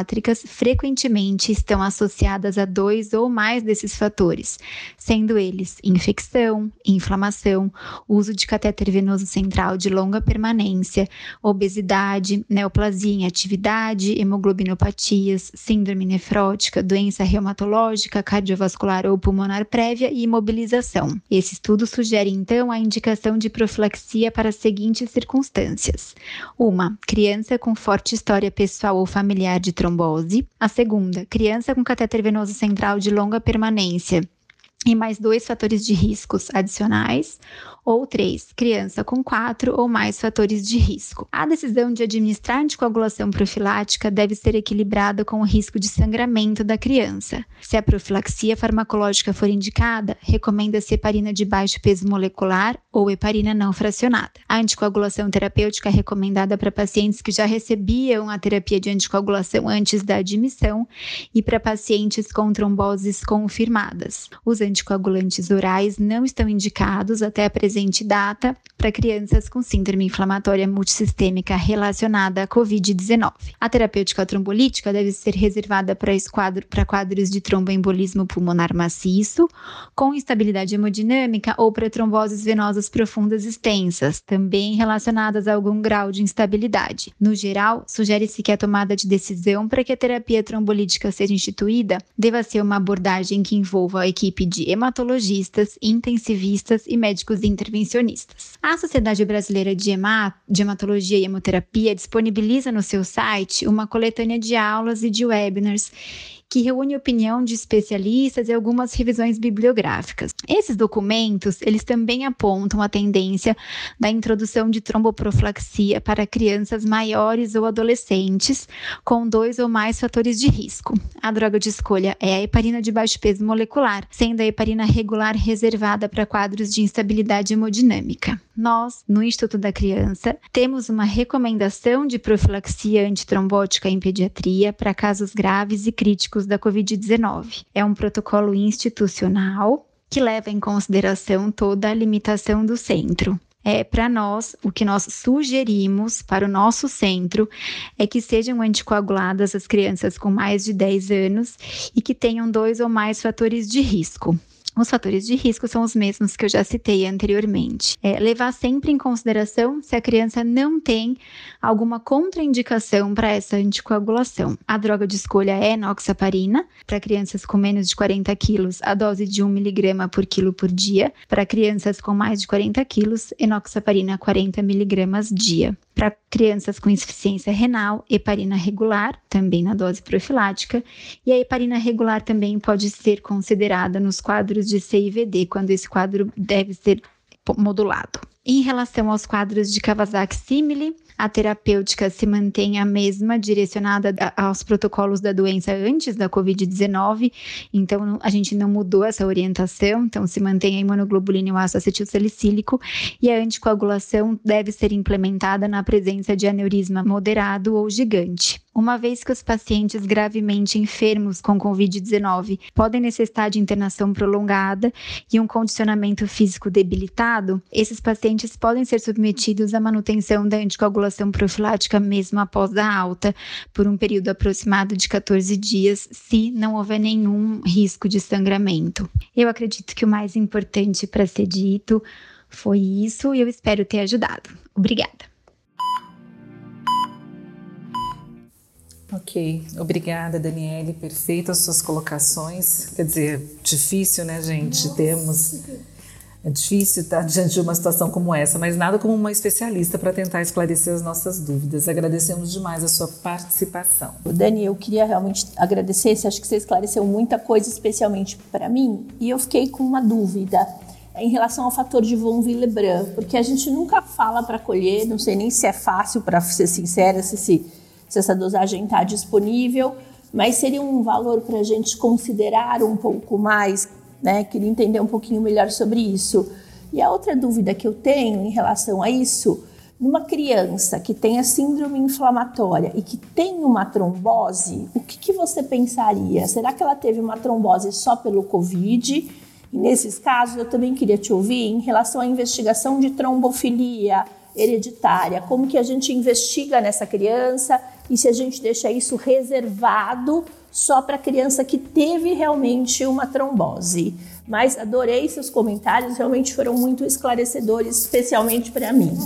frequentemente estão associadas a dois ou mais desses fatores, sendo eles infecção, inflamação, uso de catéter venoso central de longa permanência, obesidade, neoplasia em atividade, hemoglobinopatias, síndrome nefrótica, doença reumatológica, cardiovascular ou pulmonar prévia e imobilização. Esse estudo sugere então a indicação de profilaxia para as seguintes circunstâncias: uma, criança com forte história pessoal ou familiar de trombose. A segunda, criança com catéter venoso central de longa permanência e mais dois fatores de riscos adicionais, ou três, criança com quatro ou mais fatores de risco. A decisão de administrar anticoagulação profilática deve ser equilibrada com o risco de sangramento da criança. Se a profilaxia farmacológica for indicada, recomenda-se heparina de baixo peso molecular ou heparina não fracionada. A anticoagulação terapêutica é recomendada para pacientes que já recebiam a terapia de anticoagulação antes da admissão e para pacientes com tromboses confirmadas. Os anticoagulantes orais não estão indicados até a presente data para crianças com síndrome inflamatória multissistêmica relacionada à Covid-19. A terapêutica trombolítica deve ser reservada para quadro, quadros de tromboembolismo pulmonar maciço, com instabilidade hemodinâmica ou para tromboses venosas profundas extensas, também relacionadas a algum grau de instabilidade. No geral, sugere-se que a tomada de decisão para que a terapia trombolítica seja instituída deva ser uma abordagem que envolva a equipe de hematologistas, intensivistas e médicos intervencionistas. A Sociedade Brasileira de, Hemat de Hematologia e Hemoterapia disponibiliza no seu site uma coletânea de aulas e de webinars que reúne opinião de especialistas e algumas revisões bibliográficas. Esses documentos, eles também apontam a tendência da introdução de tromboprofilaxia para crianças maiores ou adolescentes com dois ou mais fatores de risco. A droga de escolha é a heparina de baixo peso molecular, sendo a heparina regular reservada para quadros de instabilidade hemodinâmica. Nós, no Instituto da Criança, temos uma recomendação de profilaxia antitrombótica em pediatria para casos graves e críticos da Covid-19. É um protocolo institucional que leva em consideração toda a limitação do centro. É, para nós, o que nós sugerimos para o nosso centro é que sejam anticoaguladas as crianças com mais de 10 anos e que tenham dois ou mais fatores de risco. Os fatores de risco são os mesmos que eu já citei anteriormente. É, levar sempre em consideração se a criança não tem alguma contraindicação para essa anticoagulação. A droga de escolha é enoxaparina, para crianças com menos de 40 quilos, a dose de 1 miligrama por quilo por dia. Para crianças com mais de 40 quilos, enoxaparina 40 miligramas dia. Para crianças com insuficiência renal, heparina regular, também na dose profilática, e a heparina regular também pode ser considerada nos quadros de CIVD, quando esse quadro deve ser modulado. Em relação aos quadros de Kawasaki-Simile, a terapêutica se mantém a mesma, direcionada aos protocolos da doença antes da Covid-19, então a gente não mudou essa orientação, então se mantém a imunoglobulina e o ácido acetilsalicílico, e a anticoagulação deve ser implementada na presença de aneurisma moderado ou gigante. Uma vez que os pacientes gravemente enfermos com Covid-19 podem necessitar de internação prolongada e um condicionamento físico debilitado, esses pacientes podem ser submetidos à manutenção da anticoagulação profilática mesmo após a alta, por um período aproximado de 14 dias, se não houver nenhum risco de sangramento. Eu acredito que o mais importante para ser dito foi isso e eu espero ter ajudado. Obrigada. Ok, obrigada, Daniele. Perfeitas suas colocações. Quer dizer, difícil, né, gente? Nossa. Temos. É difícil estar *laughs* diante de uma situação como essa, mas nada como uma especialista para tentar esclarecer as nossas dúvidas. Agradecemos demais a sua participação. Dani, eu queria realmente agradecer. Acho que você esclareceu muita coisa, especialmente para mim, e eu fiquei com uma dúvida em relação ao fator de von Willebrand, porque a gente nunca fala para colher, não sei nem se é fácil, para ser sincera, se se se essa dosagem está disponível, mas seria um valor para a gente considerar um pouco mais, né? Queria entender um pouquinho melhor sobre isso. E a outra dúvida que eu tenho em relação a isso, numa criança que tem a síndrome inflamatória e que tem uma trombose, o que, que você pensaria? Será que ela teve uma trombose só pelo Covid? E nesses casos, eu também queria te ouvir em relação à investigação de trombofilia hereditária, como que a gente investiga nessa criança e se a gente deixa isso reservado só para criança que teve realmente uma trombose. Mas adorei seus comentários, realmente foram muito esclarecedores, especialmente para mim.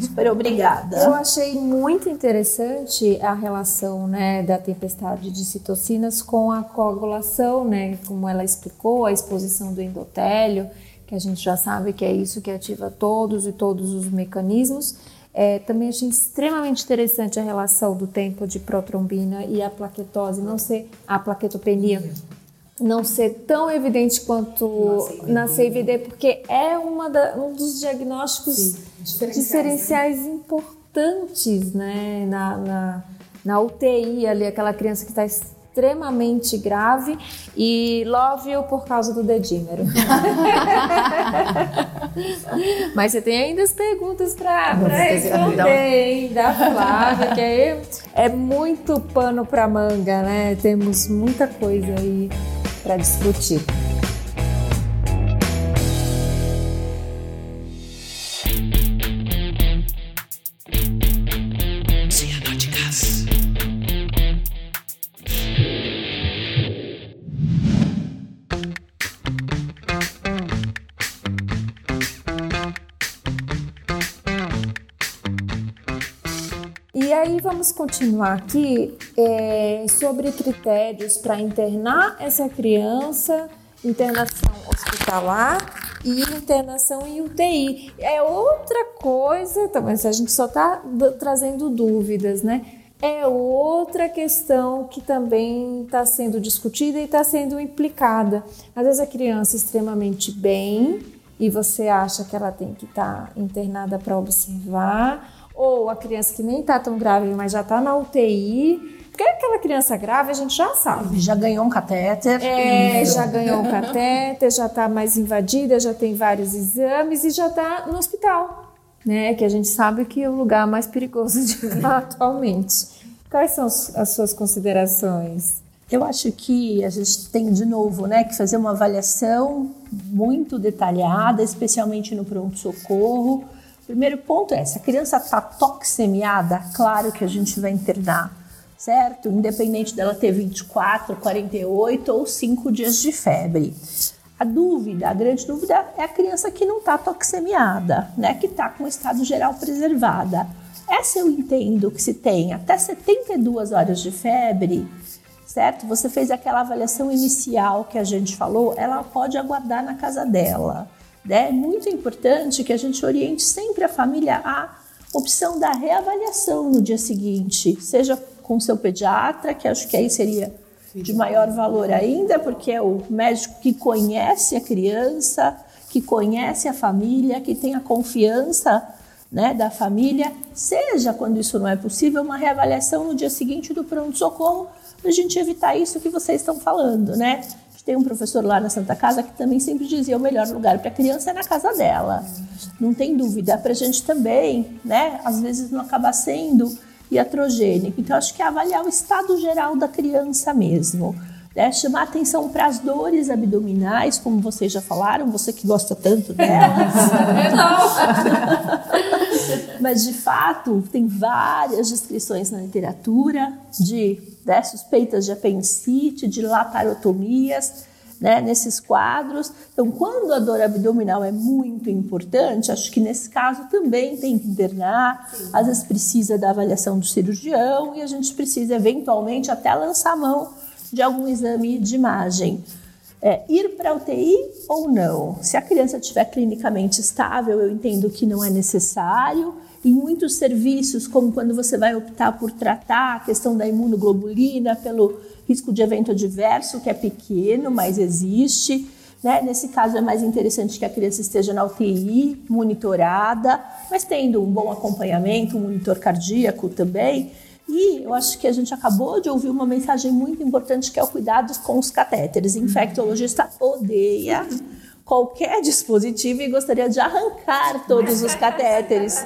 Super obrigada. Eu achei muito interessante a relação né, da tempestade de citocinas com a coagulação, né, como ela explicou, a exposição do endotélio, que a gente já sabe que é isso que ativa todos e todos os mecanismos. É, também achei extremamente interessante a relação do tempo de protrombina e a plaquetose, não ser a plaquetopenia não ser tão evidente quanto na CVD, porque é uma da, um dos diagnósticos Sim, diferenciais, diferenciais né? importantes né? na, na, na UTI ali, aquela criança que está extremamente grave e love-o por causa do dedímero. *laughs* Mas você tem ainda as perguntas para responder, hein, da Flávia, que aí é muito pano para manga, né? Temos muita coisa aí para discutir. Vamos continuar aqui é, sobre critérios para internar essa criança, internação hospitalar e internação em UTI. É outra coisa, também se a gente só está trazendo dúvidas, né? É outra questão que também está sendo discutida e está sendo implicada. Às vezes a criança extremamente bem e você acha que ela tem que estar tá internada para observar ou a criança que nem está tão grave, mas já está na UTI. Porque aquela criança grave a gente já sabe. Já ganhou um catéter. É, já ganhou um catéter, já está mais invadida, já tem vários exames e já está no hospital. Né? Que a gente sabe que é o lugar mais perigoso de *laughs* atualmente. Quais são as suas considerações? Eu acho que a gente tem de novo, né, que fazer uma avaliação muito detalhada, especialmente no pronto socorro, Primeiro ponto é, se a criança está toxemiada, claro que a gente vai internar, certo? Independente dela ter 24, 48 ou 5 dias de febre. A dúvida, a grande dúvida é a criança que não está toxemiada, né? Que está com o estado geral preservada. Essa eu entendo que se tem até 72 horas de febre, certo? Você fez aquela avaliação inicial que a gente falou, ela pode aguardar na casa dela. É muito importante que a gente oriente sempre a família à opção da reavaliação no dia seguinte, seja com seu pediatra, que acho que aí seria de maior valor ainda, porque é o médico que conhece a criança, que conhece a família, que tem a confiança né, da família, seja quando isso não é possível, uma reavaliação no dia seguinte do pronto-socorro, para a gente evitar isso que vocês estão falando, né? Tem um professor lá na Santa Casa que também sempre dizia o melhor lugar para a criança é na casa dela. Não tem dúvida. Para a gente também, né? Às vezes não acaba sendo iatrogênico. Então, acho que é avaliar o estado geral da criança mesmo. Né? Chamar atenção para as dores abdominais, como vocês já falaram, você que gosta tanto *laughs* delas. *laughs* Mas, de fato, tem várias descrições na literatura de né, suspeitas de apendicite, de laparotomias, né, nesses quadros. Então, quando a dor abdominal é muito importante, acho que nesse caso também tem que internar, Sim. às vezes precisa da avaliação do cirurgião e a gente precisa eventualmente até lançar a mão de algum exame de imagem. É, ir para UTI ou não? Se a criança estiver clinicamente estável, eu entendo que não é necessário em muitos serviços, como quando você vai optar por tratar a questão da imunoglobulina pelo risco de evento adverso, que é pequeno, mas existe. Né? Nesse caso, é mais interessante que a criança esteja na UTI, monitorada, mas tendo um bom acompanhamento, um monitor cardíaco também. E eu acho que a gente acabou de ouvir uma mensagem muito importante que é o cuidado com os catéteres. Infectologista odeia qualquer dispositivo e gostaria de arrancar todos os catéteres.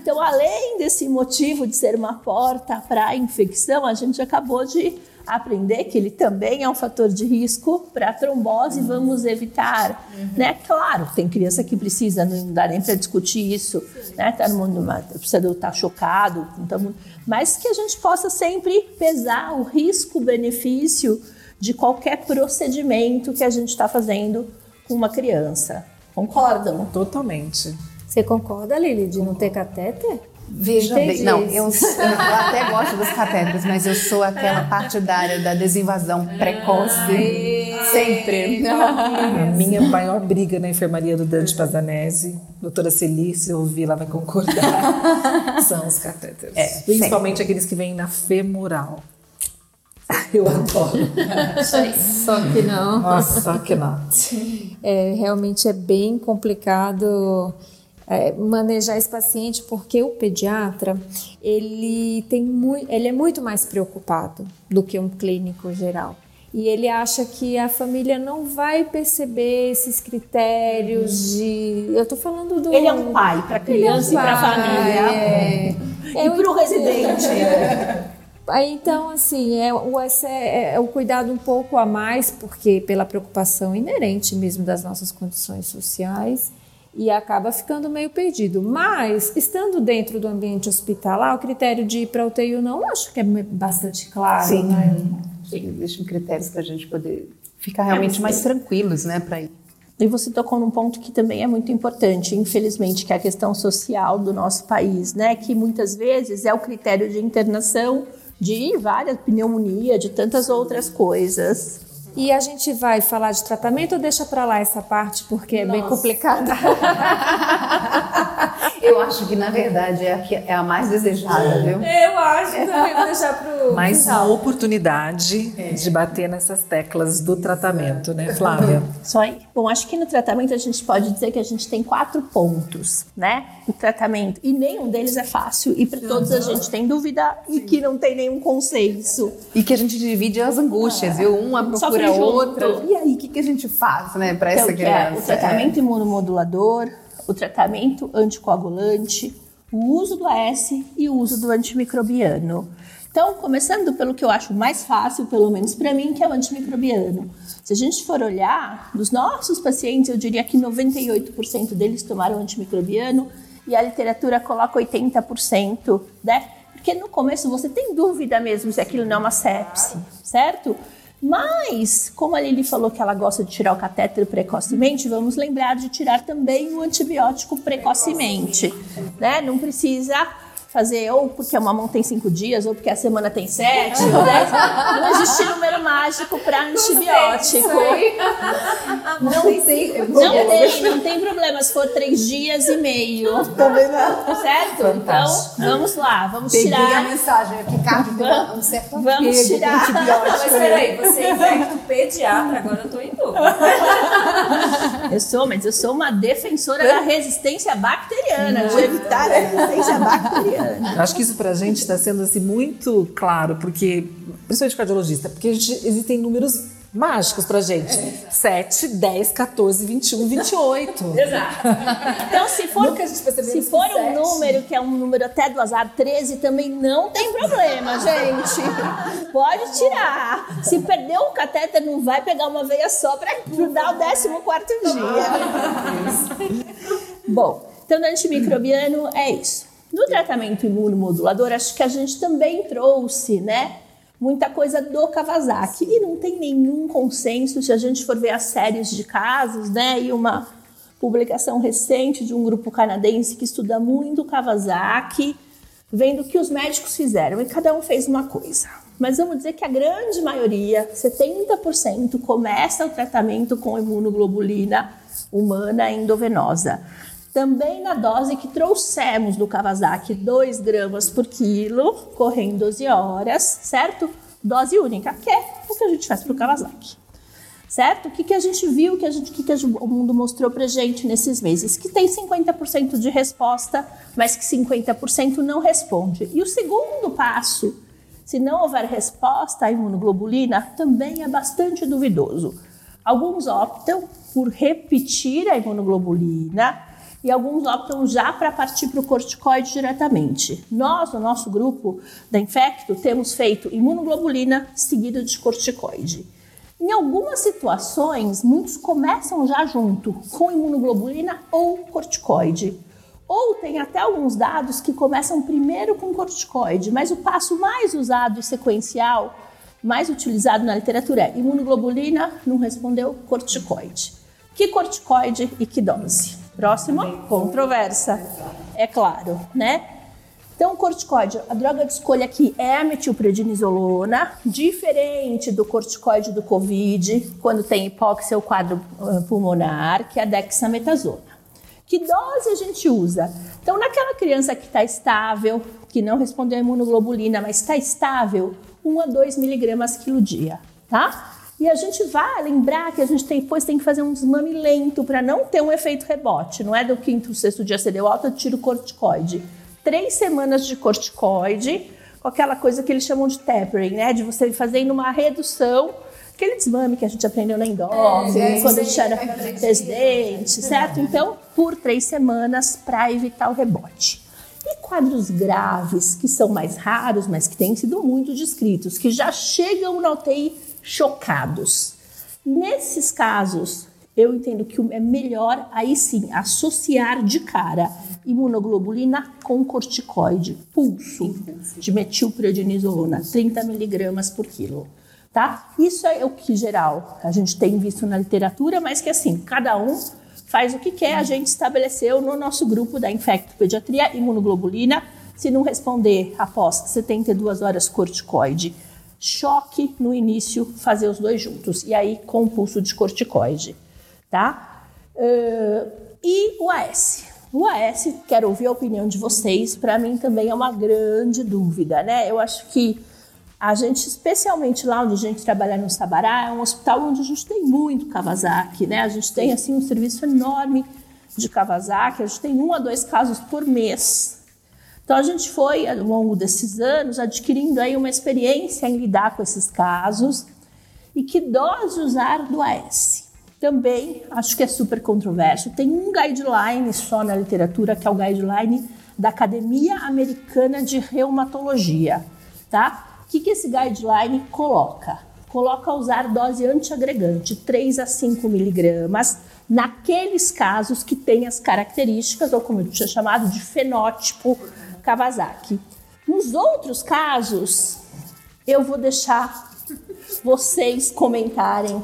Então, além desse motivo de ser uma porta para a infecção, a gente acabou de aprender que ele também é um fator de risco para trombose, vamos evitar, uhum. né? Claro, tem criança que precisa, não dá nem para discutir isso, né? Tá no mundo, precisa estar tá chocado, tá mas que a gente possa sempre pesar o risco-benefício de qualquer procedimento que a gente está fazendo com uma criança. Concordam? Totalmente. Você concorda, Lili, de não ter catéter? Veja bem, não, eu, eu, até gosto dos catéteres, mas eu sou aquela partidária da desinvasão precoce. Ai, sempre. A minha maior briga na enfermaria do Dante Pazanese, doutora Celice, eu ouvi, ela vai concordar, *laughs* são os catéteres. É, Principalmente sempre. aqueles que vêm na femoral. *laughs* Eu adoro. Só que não. Nossa, só que não. É, realmente é bem complicado é, manejar esse paciente porque o pediatra ele tem muito, ele é muito mais preocupado do que um clínico geral e ele acha que a família não vai perceber esses critérios uhum. de eu estou falando do ele é um pai para criança é um e para família é, é, e para o residente Então, assim, é o, é, é o cuidado um pouco a mais, porque pela preocupação inerente mesmo das nossas condições sociais, e acaba ficando meio perdido. Mas, estando dentro do ambiente hospitalar, o critério de ir para UTI ou não, acho que é bastante claro. Sim, né? existem critérios para a gente poder ficar realmente mais tranquilos, né, para ir. E você tocou num ponto que também é muito importante, infelizmente, que é a questão social do nosso país, né? Que muitas vezes é o critério de internação de várias pneumonia, de tantas outras coisas. E a gente vai falar de tratamento ou deixa para lá essa parte porque é Nossa. bem complicada? *laughs* Eu acho que na verdade é a, que é a mais desejada, viu? Eu acho também vou deixar pro *laughs* mais uma oportunidade é. de bater nessas teclas do tratamento, né, Flávia? *laughs* Só aí. Bom, acho que no tratamento a gente pode dizer que a gente tem quatro pontos, né? O tratamento e nenhum deles é fácil e para todos a gente tem dúvida e que não tem nenhum consenso e que a gente divide as angústias, viu? Uma procura a outra. E aí, o que, que a gente faz, né, para então, essa criança? É o tratamento é. imunomodulador, o tratamento anticoagulante, o uso do AS e o uso do antimicrobiano. Então, começando pelo que eu acho mais fácil, pelo menos para mim, que é o antimicrobiano. Se a gente for olhar, dos nossos pacientes, eu diria que 98% deles tomaram antimicrobiano e a literatura coloca 80%, né? Porque no começo você tem dúvida mesmo se aquilo não é uma sepse, certo? Mas, como a Lili falou que ela gosta de tirar o catéter precocemente, vamos lembrar de tirar também o antibiótico precocemente. Né? Não precisa fazer ou porque a mamão tem cinco dias, ou porque a semana tem sete, ou dez. Não existe número mágico para antibiótico. Não tem, não tem, não tem problema se for três dias e meio. Também não. Certo? Fantástico. Então, vamos lá, vamos Peguei tirar. a mensagem aqui, Carlos, um certo Vamos tirar. Mas peraí, você é infecto pediatra, agora eu tô em dúvida. Eu sou, mas eu sou uma defensora da resistência bacteriana, de evitar a resistência bacteriana. Acho que isso para a gente está sendo assim, muito claro, porque, principalmente cardiologista, porque gente, existem números mágicos pra gente. É. 7, 10, 14, 21, 28. Exato. Então, se for, se for um número que é um número até do azar, 13 também não tem problema, gente. Pode tirar. Se perder um catéter, não vai pegar uma veia só para dar o 14 dia. Bom, então, no antimicrobiano é isso. No tratamento imunomodulador, acho que a gente também trouxe, né? Muita coisa do Kawasaki. E não tem nenhum consenso se a gente for ver as séries de casos, né? E uma publicação recente de um grupo canadense que estuda muito o Kawasaki, vendo o que os médicos fizeram. E cada um fez uma coisa. Mas vamos dizer que a grande maioria, 70%, começa o tratamento com imunoglobulina humana endovenosa também na dose que trouxemos do Kawasaki, 2 gramas por quilo, correndo 12 horas, certo? Dose única, que é o que a gente faz para o Kawasaki. certo? O que, que a gente viu, que a gente, que, que o mundo mostrou para gente nesses meses? Que tem 50% de resposta, mas que 50% não responde. E o segundo passo, se não houver resposta à imunoglobulina, também é bastante duvidoso. Alguns optam por repetir a imunoglobulina e alguns optam já para partir para o corticoide diretamente. Nós, no nosso grupo da Infecto, temos feito imunoglobulina seguida de corticoide. Em algumas situações, muitos começam já junto com imunoglobulina ou corticoide. Ou tem até alguns dados que começam primeiro com corticoide, mas o passo mais usado e sequencial, mais utilizado na literatura é imunoglobulina, não respondeu corticoide. Que corticoide e que dose? Próximo, controversa. É claro, né? Então, o corticoide, a droga de escolha aqui é a metilprednisolona, diferente do corticoide do COVID, quando tem hipóxia ou quadro ah, pulmonar, que é a dexametasona. Que dose a gente usa? Então, naquela criança que está estável, que não respondeu a imunoglobulina, mas está estável, 1 a 2 miligramas quilo dia, tá? E a gente vai lembrar que a gente tem, depois tem que fazer um desmame lento para não ter um efeito rebote. Não é do quinto, sexto dia você deu alta, eu tiro corticoide três semanas de corticoide, com aquela coisa que eles chamam de tapering, né? De você fazendo uma redução, aquele desmame que a gente aprendeu na endócrina, é, quando a gente era residente, certo? Então, por três semanas para evitar o rebote. E quadros graves, que são mais raros, mas que têm sido muito descritos, que já chegam na UTI chocados. Nesses casos, eu entendo que é melhor, aí sim, associar de cara imunoglobulina com corticoide, pulso de metilprednisolona, 30 miligramas por quilo. Tá? Isso é o que geral a gente tem visto na literatura, mas que assim, cada um faz o que quer. A gente estabeleceu no nosso grupo da infectopediatria imunoglobulina, se não responder após 72 horas corticoide, choque no início, fazer os dois juntos. E aí com pulso de corticoide tá? Uh, e o AS. O AS, quero ouvir a opinião de vocês, para mim também é uma grande dúvida, né? Eu acho que a gente, especialmente lá onde a gente trabalha no Sabará, é um hospital onde a gente tem muito Kawasaki, né? A gente tem, assim, um serviço enorme de Kawasaki, a gente tem um a dois casos por mês. Então, a gente foi, ao longo desses anos, adquirindo aí uma experiência em lidar com esses casos e que dose usar do AS também acho que é super controverso. Tem um guideline só na literatura, que é o guideline da Academia Americana de Reumatologia, tá? O que, que esse guideline coloca? Coloca usar dose antiagregante, 3 a 5 miligramas, naqueles casos que têm as características, ou como eu tinha chamado, de fenótipo Kawasaki. Nos outros casos, eu vou deixar vocês comentarem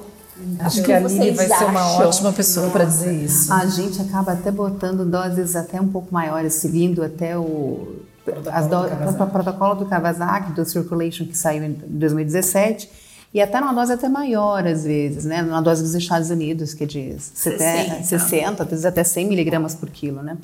Acho que, a Aline vai acham? ser uma ótima pessoa para dizer isso. A gente acaba até botando doses até um pouco maiores, seguindo até o as do, do protocolo do Kawasaki, do Circulation, que saiu em 2017, e até numa dose até maior, às vezes, né? Numa dose dos Estados Unidos, que é de 60, 60 às vezes até 100 miligramas por quilo, né?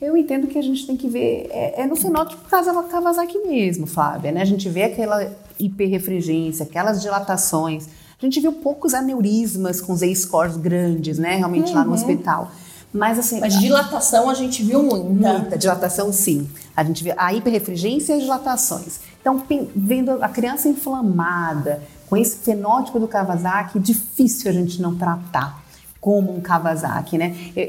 Eu entendo que a gente tem que ver, é, é no fenótipo Kawasaki mesmo, Flávia, né? A gente vê aquela hiperrefringência, aquelas dilatações, a gente viu poucos aneurismas com Z-scores grandes, né? Realmente uhum. lá no uhum. hospital. Mas assim. Mas dilatação a gente viu muita. Muita dilatação, sim. A gente viu a hiperrefrigência e as dilatações. Então, vendo a criança inflamada, com esse fenótipo do Kawasaki, difícil a gente não tratar como um Kawasaki, né? Eu,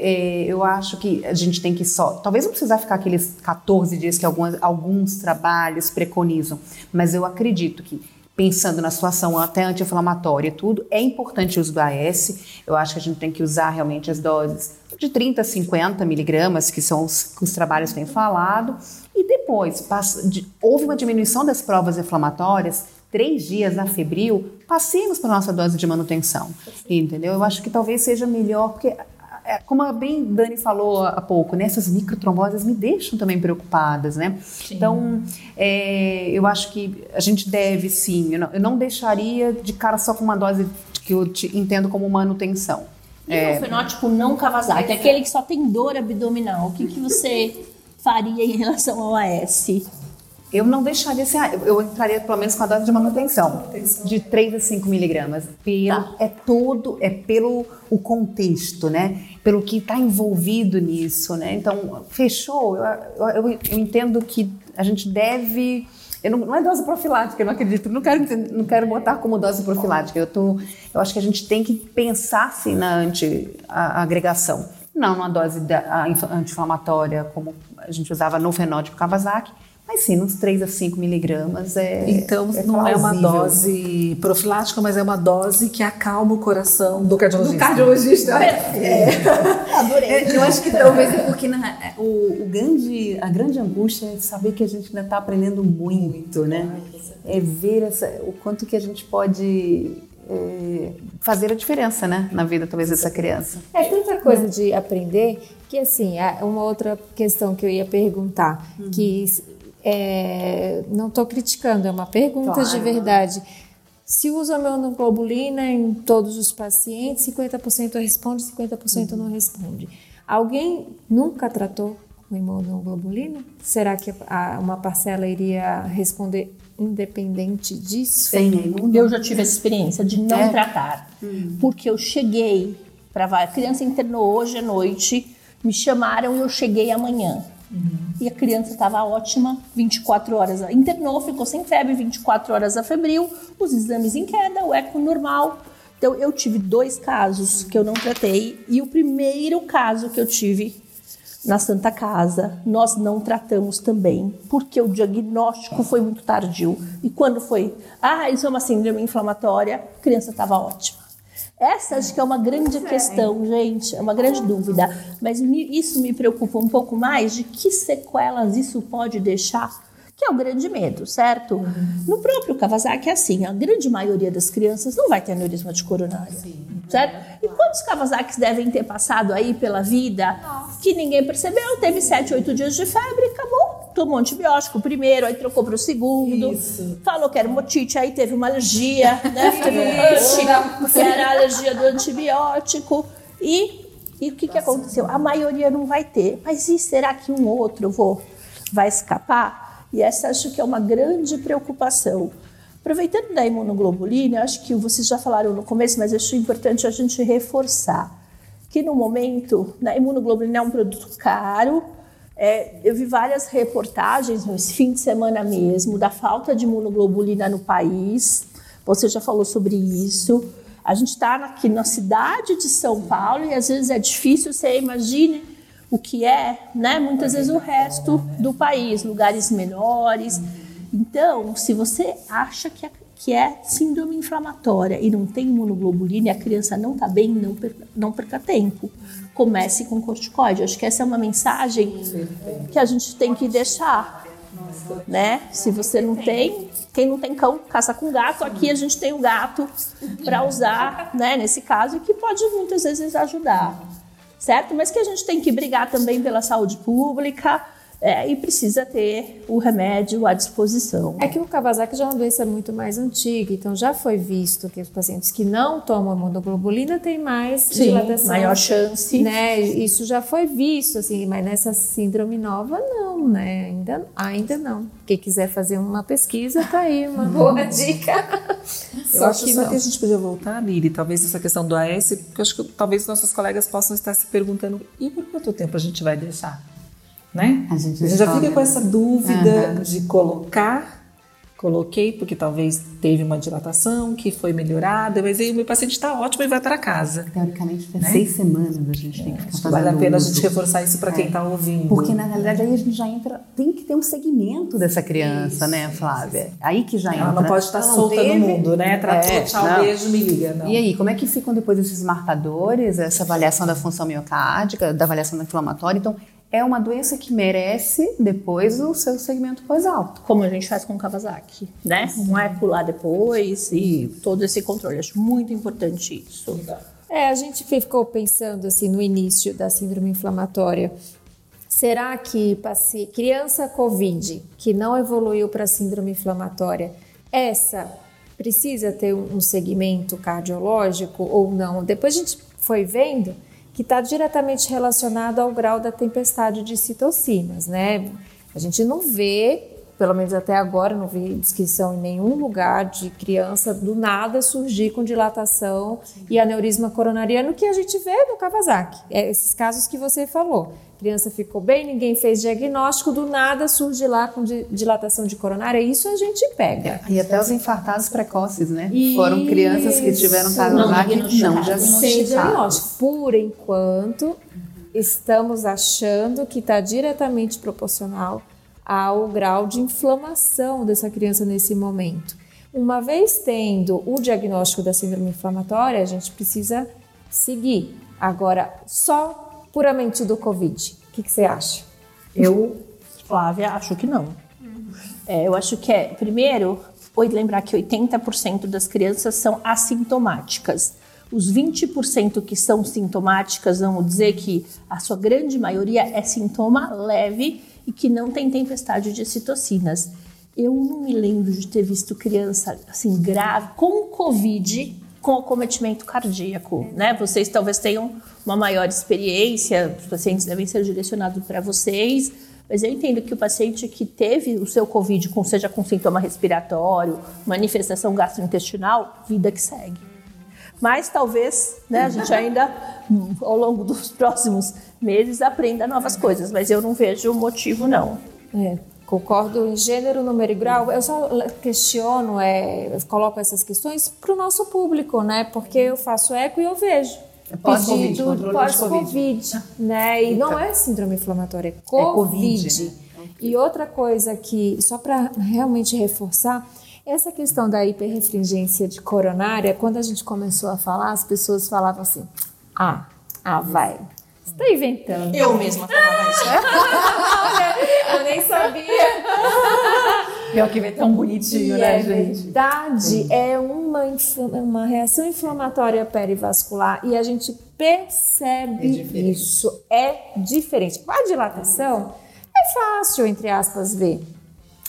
eu, acho que a gente tem que só, talvez não precisar ficar aqueles 14 dias que algumas, alguns trabalhos preconizam, mas eu acredito que pensando na situação até anti-inflamatória e tudo, é importante o uso do AS. Eu acho que a gente tem que usar realmente as doses de 30 a 50 miligramas, que são os que os trabalhos têm falado. E depois, passa, de, houve uma diminuição das provas inflamatórias, três dias na febril, passemos para a nossa dose de manutenção. Entendeu? Eu acho que talvez seja melhor, porque é, como a bem Dani falou há pouco, né, essas microtromboses me deixam também preocupadas, né? Sim. Então, é, eu acho que a gente deve sim, eu não, eu não, deixaria de cara só com uma dose que eu te, entendo como manutenção. E é, o fenótipo não Kawasaki, aquele que só tem dor abdominal, o que, que você faria em relação ao AS? Eu não deixaria assim, ah, eu- eu entraria pelo menos com a dose de manutenção, de 3 a 5 miligramas. Pelo, Tá. É todo, é pelo o contexto, né? Pelo que está envolvido nisso, né? Então, fechou, eu, eu, eu- entendo que a gente deve... Eu não, não é dose profilática, eu não acredito, não quero, não quero botar como dose profilática. Eu, tô, eu acho que a gente tem que pensar sim na anti-agregação. Não numa dose anti-inflamatória, como a gente usava no fenótipo Kawasaki, mas sim, nos 3 a 5 miligramas é. Então, não é uma plausível. dose profilática, mas é uma dose que acalma o coração do cardiologista. cardiologista. Adorei. É, eu acho que talvez é porque na- o, o grande, a grande angústia é saber que a gente ainda está aprendendo muito, né? É ver essa, o quanto que a gente pode é, fazer a diferença, né, na vida talvez dessa criança. É tanta coisa de aprender que, assim, é uma outra questão que eu ia perguntar, que é, não estou criticando, é uma pergunta de Claro. verdade. Se usa imunoglobulina em todos os pacientes, 50% responde, 50% não responde. Alguém nunca tratou com imunoglobulina? Será que a- uma parcela iria responder independente disso? Sem nenhum. Eu já tive essa experiência de não É? tratar. Porque eu cheguei para a criança internou hoje à noite, me chamaram e eu cheguei amanhã. E a criança estava ótima, 24 horas. Internou, ficou sem febre, 24 horas a febril, os exames em queda, o eco normal. Então eu tive dois casos que eu não tratei e o primeiro caso que eu tive na Santa Casa, nós não tratamos também, porque o diagnóstico foi muito tardio. E quando foi, ah, isso é uma síndrome inflamatória, a criança estava ótima. Essa acho que é uma grande questão, gente, é uma grande dúvida. Mas me- isso me preocupa um pouco mais de que sequelas isso pode deixar, que é o grande medo, certo? No próprio Kawasaki é assim, a grande maioria das crianças não vai ter aneurisma de coronário, certo? E quantos Kawasakis devem ter passado aí pela vida que ninguém percebeu, teve 7, 8 dias de febre e acabou. Tomou antibiótico primeiro, aí trocou para o segundo, falou que era motite, aí teve uma alergia, né? *laughs* Teve um que era a alergia do antibiótico. E, e o que, que aconteceu? A maioria não vai ter. Mas e será que um outro vou, vai escapar? E essa acho que é uma grande preocupação. Aproveitando da imunoglobulina, acho que vocês já falaram no começo, mas acho importante a gente reforçar que no momento, a imunoglobulina é um produto caro. É, eu vi várias reportagens nesse fim de semana mesmo da falta de imunoglobulina no país. Você já falou sobre isso. A gente está aqui na cidade de São Paulo e às vezes é difícil você imagine o que é, né? Muitas vezes o resto do país, lugares menores. Então, se você acha que é, que é síndrome inflamatória e não tem imunoglobulina e a criança não está bem, não perca, não perca tempo. Comece com corticoide. Acho que essa é uma mensagem que a gente tem que deixar. Né? Se você não tem, quem não tem cão, caça com gato. Aqui a gente tem o gato para usar, né? Nesse caso, que pode muitas vezes ajudar, certo? Mas que a gente tem que brigar também pela saúde pública é, e precisa ter o remédio à disposição. É que o Kawasaki já é uma doença muito mais antiga, então já foi visto que os pacientes que não tomam imunoglobulina têm mais Sim, dilatação. maior chance. Né? Isso já foi visto, assim, mas nessa síndrome nova não, né? Ainda, ainda não. Quem quiser fazer uma pesquisa, tá aí uma *laughs* boa dica. Eu Só acho que só não. que a gente podia voltar, Miri, talvez essa questão do AS, porque eu acho que talvez nossos colegas possam estar se perguntando e por quanto tempo a gente vai deixar? Né? A gente já descobre. fica com essa dúvida de colocar, coloquei porque talvez teve uma dilatação que foi melhorada, mas aí o meu paciente está ótimo e vai para casa. Teoricamente, é seis semanas a gente tem que ficar fazendo vale a pena a uso. gente reforçar isso para quem está ouvindo. Porque na realidade aí a gente já entra, tem que ter um segmento dessa criança, né, Flávia? Aí que já entra. ela não pode estar não solta teve- no mundo, né? Tratou, É, tchau, não. beijo, me liga. Não. E aí, como é que ficam depois esses marcadores, essa avaliação da função miocárdica, da avaliação da inflamatória? Então, é uma doença que merece depois o seu segmento pós-alto. Como a gente faz com o Kawasaki, né? Não é pular depois e todo esse controle. Acho muito importante isso. É, a gente ficou pensando assim no início da síndrome inflamatória. Será que paci- criança COVID que não evoluiu para síndrome inflamatória, essa precisa ter um um segmento cardiológico ou não? Depois a gente foi vendo que está diretamente relacionado ao grau da tempestade de citocinas, né? A gente não vê pelo menos até agora, não vi descrição em nenhum lugar de criança do nada surgir com dilatação e aneurisma coronariano que a gente vê no Kawasaki. É esses casos que você falou. A criança ficou bem, ninguém fez diagnóstico, do nada surge lá com dilatação de coronária. Isso a gente pega. E até os infartados precoces, né? Isso. Foram crianças que tiveram Kawasaki não, não diagnosticados. Sem diagnóstico. Por enquanto, estamos achando que está diretamente proporcional ao grau de inflamação dessa criança nesse momento. Uma vez tendo o diagnóstico da síndrome inflamatória, a gente precisa seguir. Agora, só puramente do Covid. O que, que você acha? Eu, Flávia, acho que não. É, eu acho que é, primeiro, lembrar que 80% das crianças são assintomáticas. Os 20% que são sintomáticas, vamos dizer que a sua grande maioria é sintoma leve e que não tem tempestade de citocinas. Eu não me lembro de ter visto criança assim grave com Covid com acometimento cardíaco, né? Vocês talvez tenham uma maior experiência, os pacientes devem ser direcionados para vocês, mas eu entendo que o paciente que teve o seu COVID, com, seja com sintoma respiratório, manifestação gastrointestinal, vida que segue. Mas talvez né, a gente ainda, ao longo dos próximos meses, aprenda novas coisas, mas eu não vejo motivo, não. É. Concordo em gênero, número e grau. Eu só questiono, é, coloco essas questões para o nosso público, né? Porque eu faço eco e eu vejo. É pós-Covid, pós-Covid, né? E não é síndrome inflamatória, é Covid. É COVID né? E outra coisa que, só para realmente reforçar, essa questão da hiperrefringência de coronária, quando a gente começou a falar, as pessoas falavam assim: ah, ah, vai, você está inventando. Eu mesma falava isso. *laughs* eu nem sabia. Pior que vê tão bonitinho, e né, é gente? verdade, é uma, uma reação inflamatória perivascular e a gente percebe é isso. É diferente. Com a dilatação, é fácil, entre aspas, ver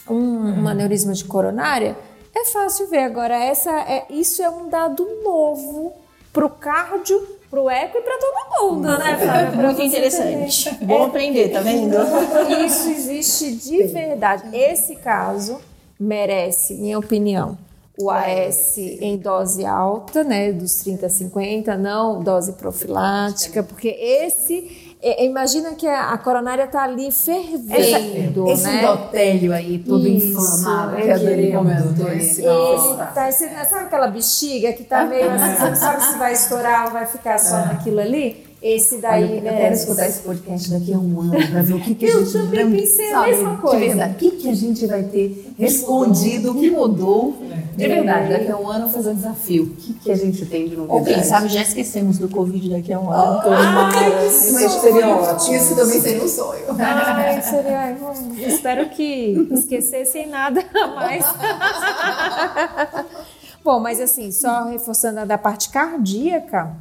um, um aneurisma de coronária. É fácil ver. Agora, essa é, isso é um dado novo para o cardio pro eco e para todo mundo, né, Flávia? Muito interessante. Bom é, aprender, tá vendo? Isso existe de verdade. Esse caso merece, minha opinião, o AS em dose alta, né, dos 30 a 50, não dose profilática, porque esse é, imagina que a, a coronária está ali fervendo, esse né? endotélio aí, todo Isso, inflamado, que a Dani comentou. Esse, tá, sabe aquela bexiga que está meio assim, você não sabe se vai estourar ou vai ficar só é. naquilo ali? Esse daí, Olha, né? Eu quero escutar esse podcast daqui a um ano para ver o que, que a gente... Eu também pensei a mesma coisa. De verdade, o que, que a gente vai ter respondido, o que mudou. De verdade, daqui a um ano fazer um desafio. O que, que a gente tem de novidade? Ou quem sabe já esquecemos do Covid daqui a um ano. Ah, isso seria ótimo. Isso também seria um sonho. Ai, seria, espero que esquecer sem nada *laughs* mais. *laughs* Bom, mas assim, só reforçando a da parte cardíaca,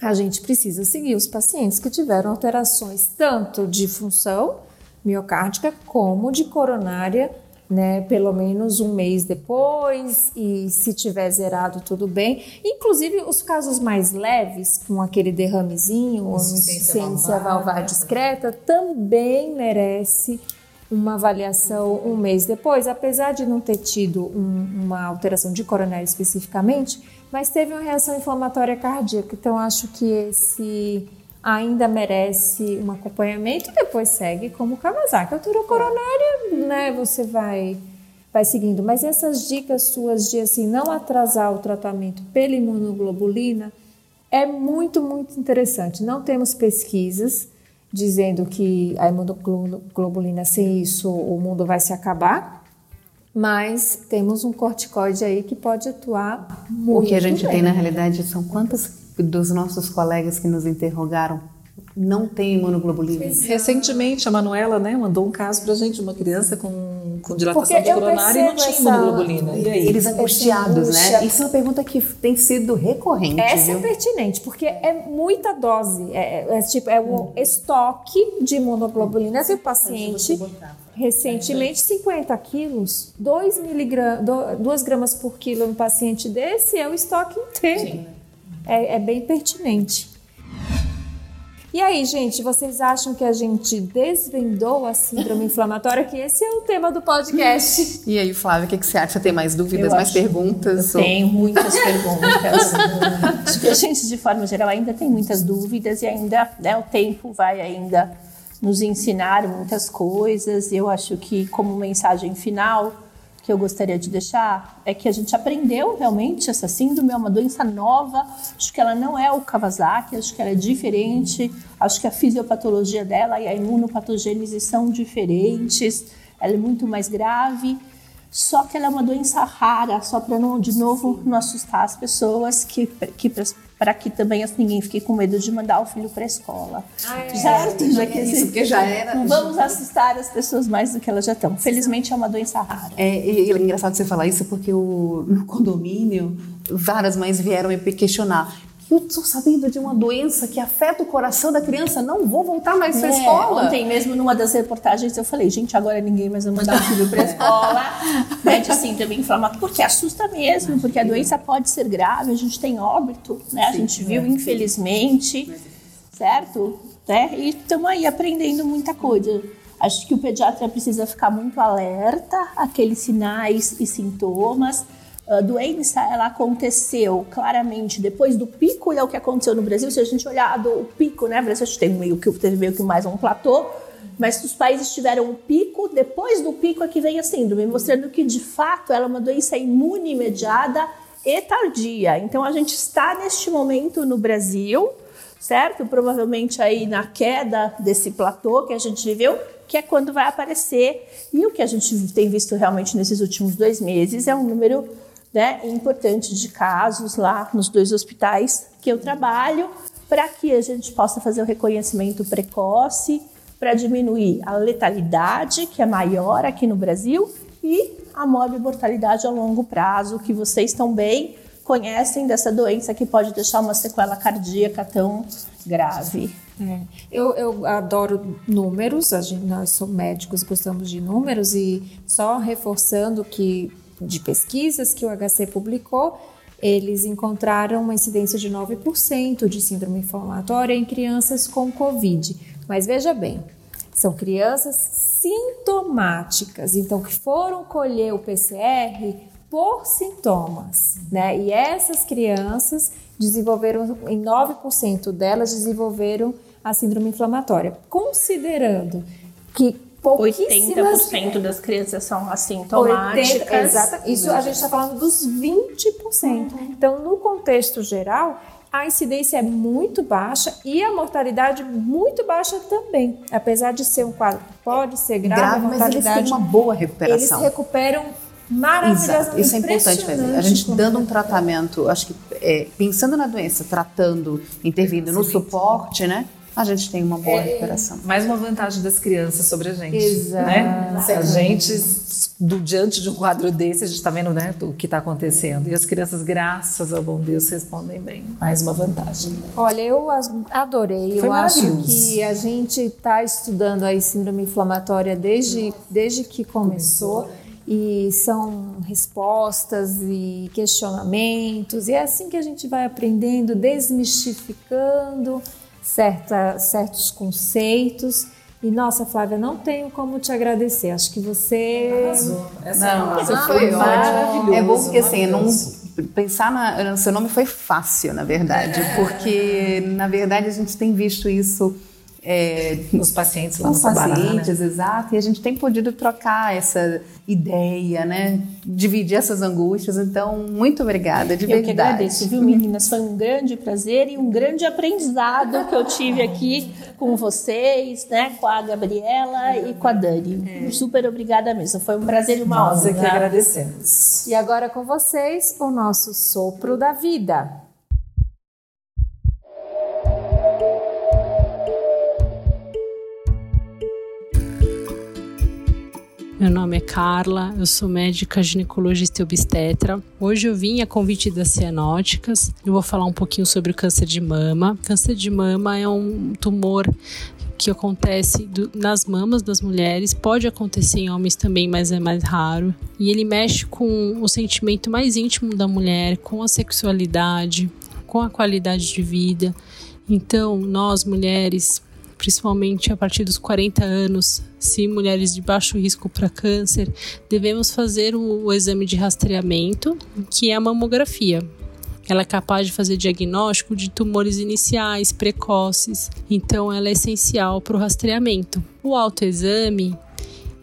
a gente precisa seguir os pacientes que tiveram alterações tanto de função miocárdica como de coronária, né, pelo menos um mês depois, e se tiver zerado, tudo bem. Inclusive, os casos mais leves, com aquele derramezinho, ou insuficiência valvar discreta, também merece uma avaliação um mês depois, apesar de não ter tido um, uma alteração de coronária especificamente, mas teve uma reação inflamatória cardíaca. Então, acho que esse ainda merece um acompanhamento e depois segue como Kawasaki. Altura coronária, né, você vai vai seguindo. Mas essas dicas suas de assim não atrasar o tratamento pela imunoglobulina é muito, muito interessante. Não temos pesquisas dizendo que a imunoglobulina sem isso o mundo vai se acabar, mas temos um corticoide aí que pode atuar muito O que a gente bem. tem na realidade são quantos dos nossos colegas que nos interrogaram não tem imunoglobulina. Recentemente a Manuela né, mandou um caso para a gente, uma criança com, com dilatação Porque de coronária e não tinha essa... imunoglobulina. E aí? Eles angustiados, né? Isso é uma pergunta que tem sido recorrente. Essa viu? é pertinente, porque é muita dose. É, é, é tipo, é o estoque de imunoglobulina que o paciente recentemente 50 quilos, 2 miligramas, 2 gramas por quilo em um paciente desse é o estoque inteiro. É, é bem pertinente. E aí, gente, vocês acham que a gente desvendou a síndrome inflamatória? Que esse é o tema do podcast. E aí, Flávia, o que, que você acha? Tem mais dúvidas, eu mais perguntas? Eu tenho muitas *laughs* perguntas. acho que a gente, de forma geral, ainda tem muitas dúvidas e ainda né, o tempo vai ainda nos ensinar muitas coisas. Eu acho que, como mensagem final, que eu gostaria de deixar é que a gente aprendeu realmente essa síndrome é uma doença nova. Acho que ela não é o Kawasaki, acho que ela é diferente. Acho que a fisiopatologia dela e a imunopatogênese são diferentes. Ela é muito mais grave. Só que ela é uma doença rara, só para não, de novo, não assustar as pessoas que, que para que também assim, ninguém fique com medo de mandar o filho para a escola. Ah, é, certo? Já que é isso, porque já era. Não vamos assustar as pessoas mais do que elas já estão. Felizmente é uma doença rara. É, e é engraçado você falar isso porque o, no condomínio várias mães vieram me questionar eu estou sabendo de uma doença que afeta o coração da criança, não vou voltar mais para a é, escola. Ontem mesmo, numa das reportagens, eu falei, gente, agora ninguém mais vai mandar o filho para a escola, *laughs* né, de síndrome inflamatória, porque assusta mesmo, porque a doença pode ser grave, a gente tem óbito, né, a gente viu, infelizmente, certo? Né, e estamos aí aprendendo muita coisa. Acho que o pediatra precisa ficar muito alerta àqueles sinais e sintomas, doença ela aconteceu claramente depois do pico, e é o que aconteceu no Brasil. Se a gente olhar do, o pico, né, Brasil tem meio que teve meio que mais um platô, mas os países tiveram um pico, depois do pico é que vem a síndrome, mostrando que de fato ela é uma doença imune imediata e tardia. Então a gente está neste momento no Brasil, certo? Provavelmente aí na queda desse platô que a gente viveu, que é quando vai aparecer. E o que a gente tem visto realmente nesses últimos dois meses é um número né, importante de casos lá nos dois hospitais que eu trabalho, para que a gente possa fazer o reconhecimento precoce, para diminuir a letalidade, que é maior aqui no Brasil, e a mortalidade a longo prazo, que vocês também conhecem dessa doença que pode deixar uma sequela cardíaca tão grave. É. Eu, eu, adoro números, a gente, nós somos médicos, gostamos de números e só reforçando que de pesquisas que o HC publicou, eles encontraram uma incidência de 9% de síndrome inflamatória em crianças com Covid. Mas veja bem, são crianças sintomáticas, então que foram colher o PCR por sintomas, né? E essas crianças desenvolveram, em 9% delas desenvolveram a síndrome inflamatória, considerando que 80% das crianças são assintomáticas. 80, exato. Isso a gente está falando dos 20%. Uhum. Então, no contexto geral, a incidência é muito baixa e a mortalidade muito baixa também. Apesar de ser um quadro que pode ser grave, grave a mortalidade, mas eles têm uma boa recuperação. Eles recuperam maravilhosamente. Isso é importante fazer. A gente dando um tratamento, acho que é, pensando na doença, tratando, intervindo no suporte, né? A gente tem uma boa é, recuperação. Mais uma vantagem das crianças sobre a gente. Exato. Né? A gente, do, diante de um quadro desse, a gente está vendo né, o que está acontecendo. E as crianças, graças ao bom Deus, respondem bem. Mais uma vantagem. Olha, eu adorei. Foi eu acho que a gente está estudando a síndrome inflamatória desde, desde que começou. E são respostas e questionamentos, e é assim que a gente vai aprendendo, desmistificando certa, certos conceitos. E nossa, Flávia, não tenho como te agradecer. Acho que você. Arrasou. Essa não, você foi maravilhoso. É bom porque assim, não, pensar na, no seu nome foi fácil, na verdade, é. porque na verdade a gente tem visto isso é, nos pacientes lá Os pacientes, né? exato. E a gente tem podido trocar essa ideia, né? Dividir essas angústias. Então, muito obrigada, de eu verdade. Eu que agradeço, viu, meninas? Foi um grande prazer e um grande aprendizado que eu tive aqui com vocês, né? Com a Gabriela e com a Dani. É. Super obrigada mesmo. Foi um prazer e uma Nós honra. Nós é que agradecemos. E agora com vocês, o nosso sopro da vida. Meu nome é Carla, eu sou médica ginecologista e obstetra. Hoje eu vim a convite das cianóticas. Eu vou falar um pouquinho sobre o câncer de mama. Câncer de mama é um tumor que acontece do, nas mamas das mulheres, pode acontecer em homens também, mas é mais raro. E ele mexe com o sentimento mais íntimo da mulher, com a sexualidade, com a qualidade de vida. Então, nós mulheres, principalmente a partir dos 40 anos, se mulheres de baixo risco para câncer, devemos fazer o, o exame de rastreamento, que é a mamografia. Ela é capaz de fazer diagnóstico de tumores iniciais, precoces, então ela é essencial para o rastreamento. O autoexame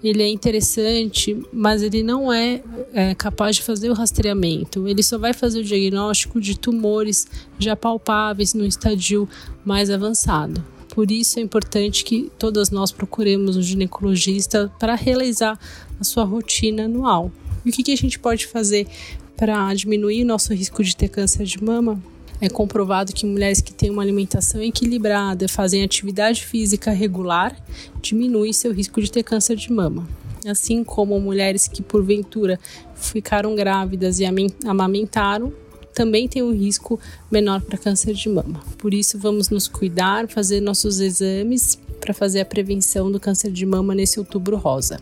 ele é interessante, mas ele não é, é, capaz de fazer o rastreamento. Ele só vai fazer o diagnóstico de tumores já palpáveis no estadio mais avançado. Por isso é importante que todas nós procuremos um ginecologista para realizar a sua rotina anual. E o que, que a gente pode fazer para diminuir o nosso risco de ter câncer de mama? É comprovado que mulheres que têm uma alimentação equilibrada, fazem atividade física regular, diminui seu risco de ter câncer de mama. Assim como mulheres que porventura ficaram grávidas e amamentaram, também tem um risco menor para câncer de mama. Por isso, vamos nos cuidar, fazer nossos exames para fazer a prevenção do câncer de mama nesse outubro rosa.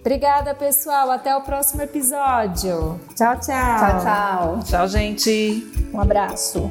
Obrigada, pessoal. Até o próximo episódio. Tchau, tchau. Tchau, tchau. Tchau, gente. Um abraço.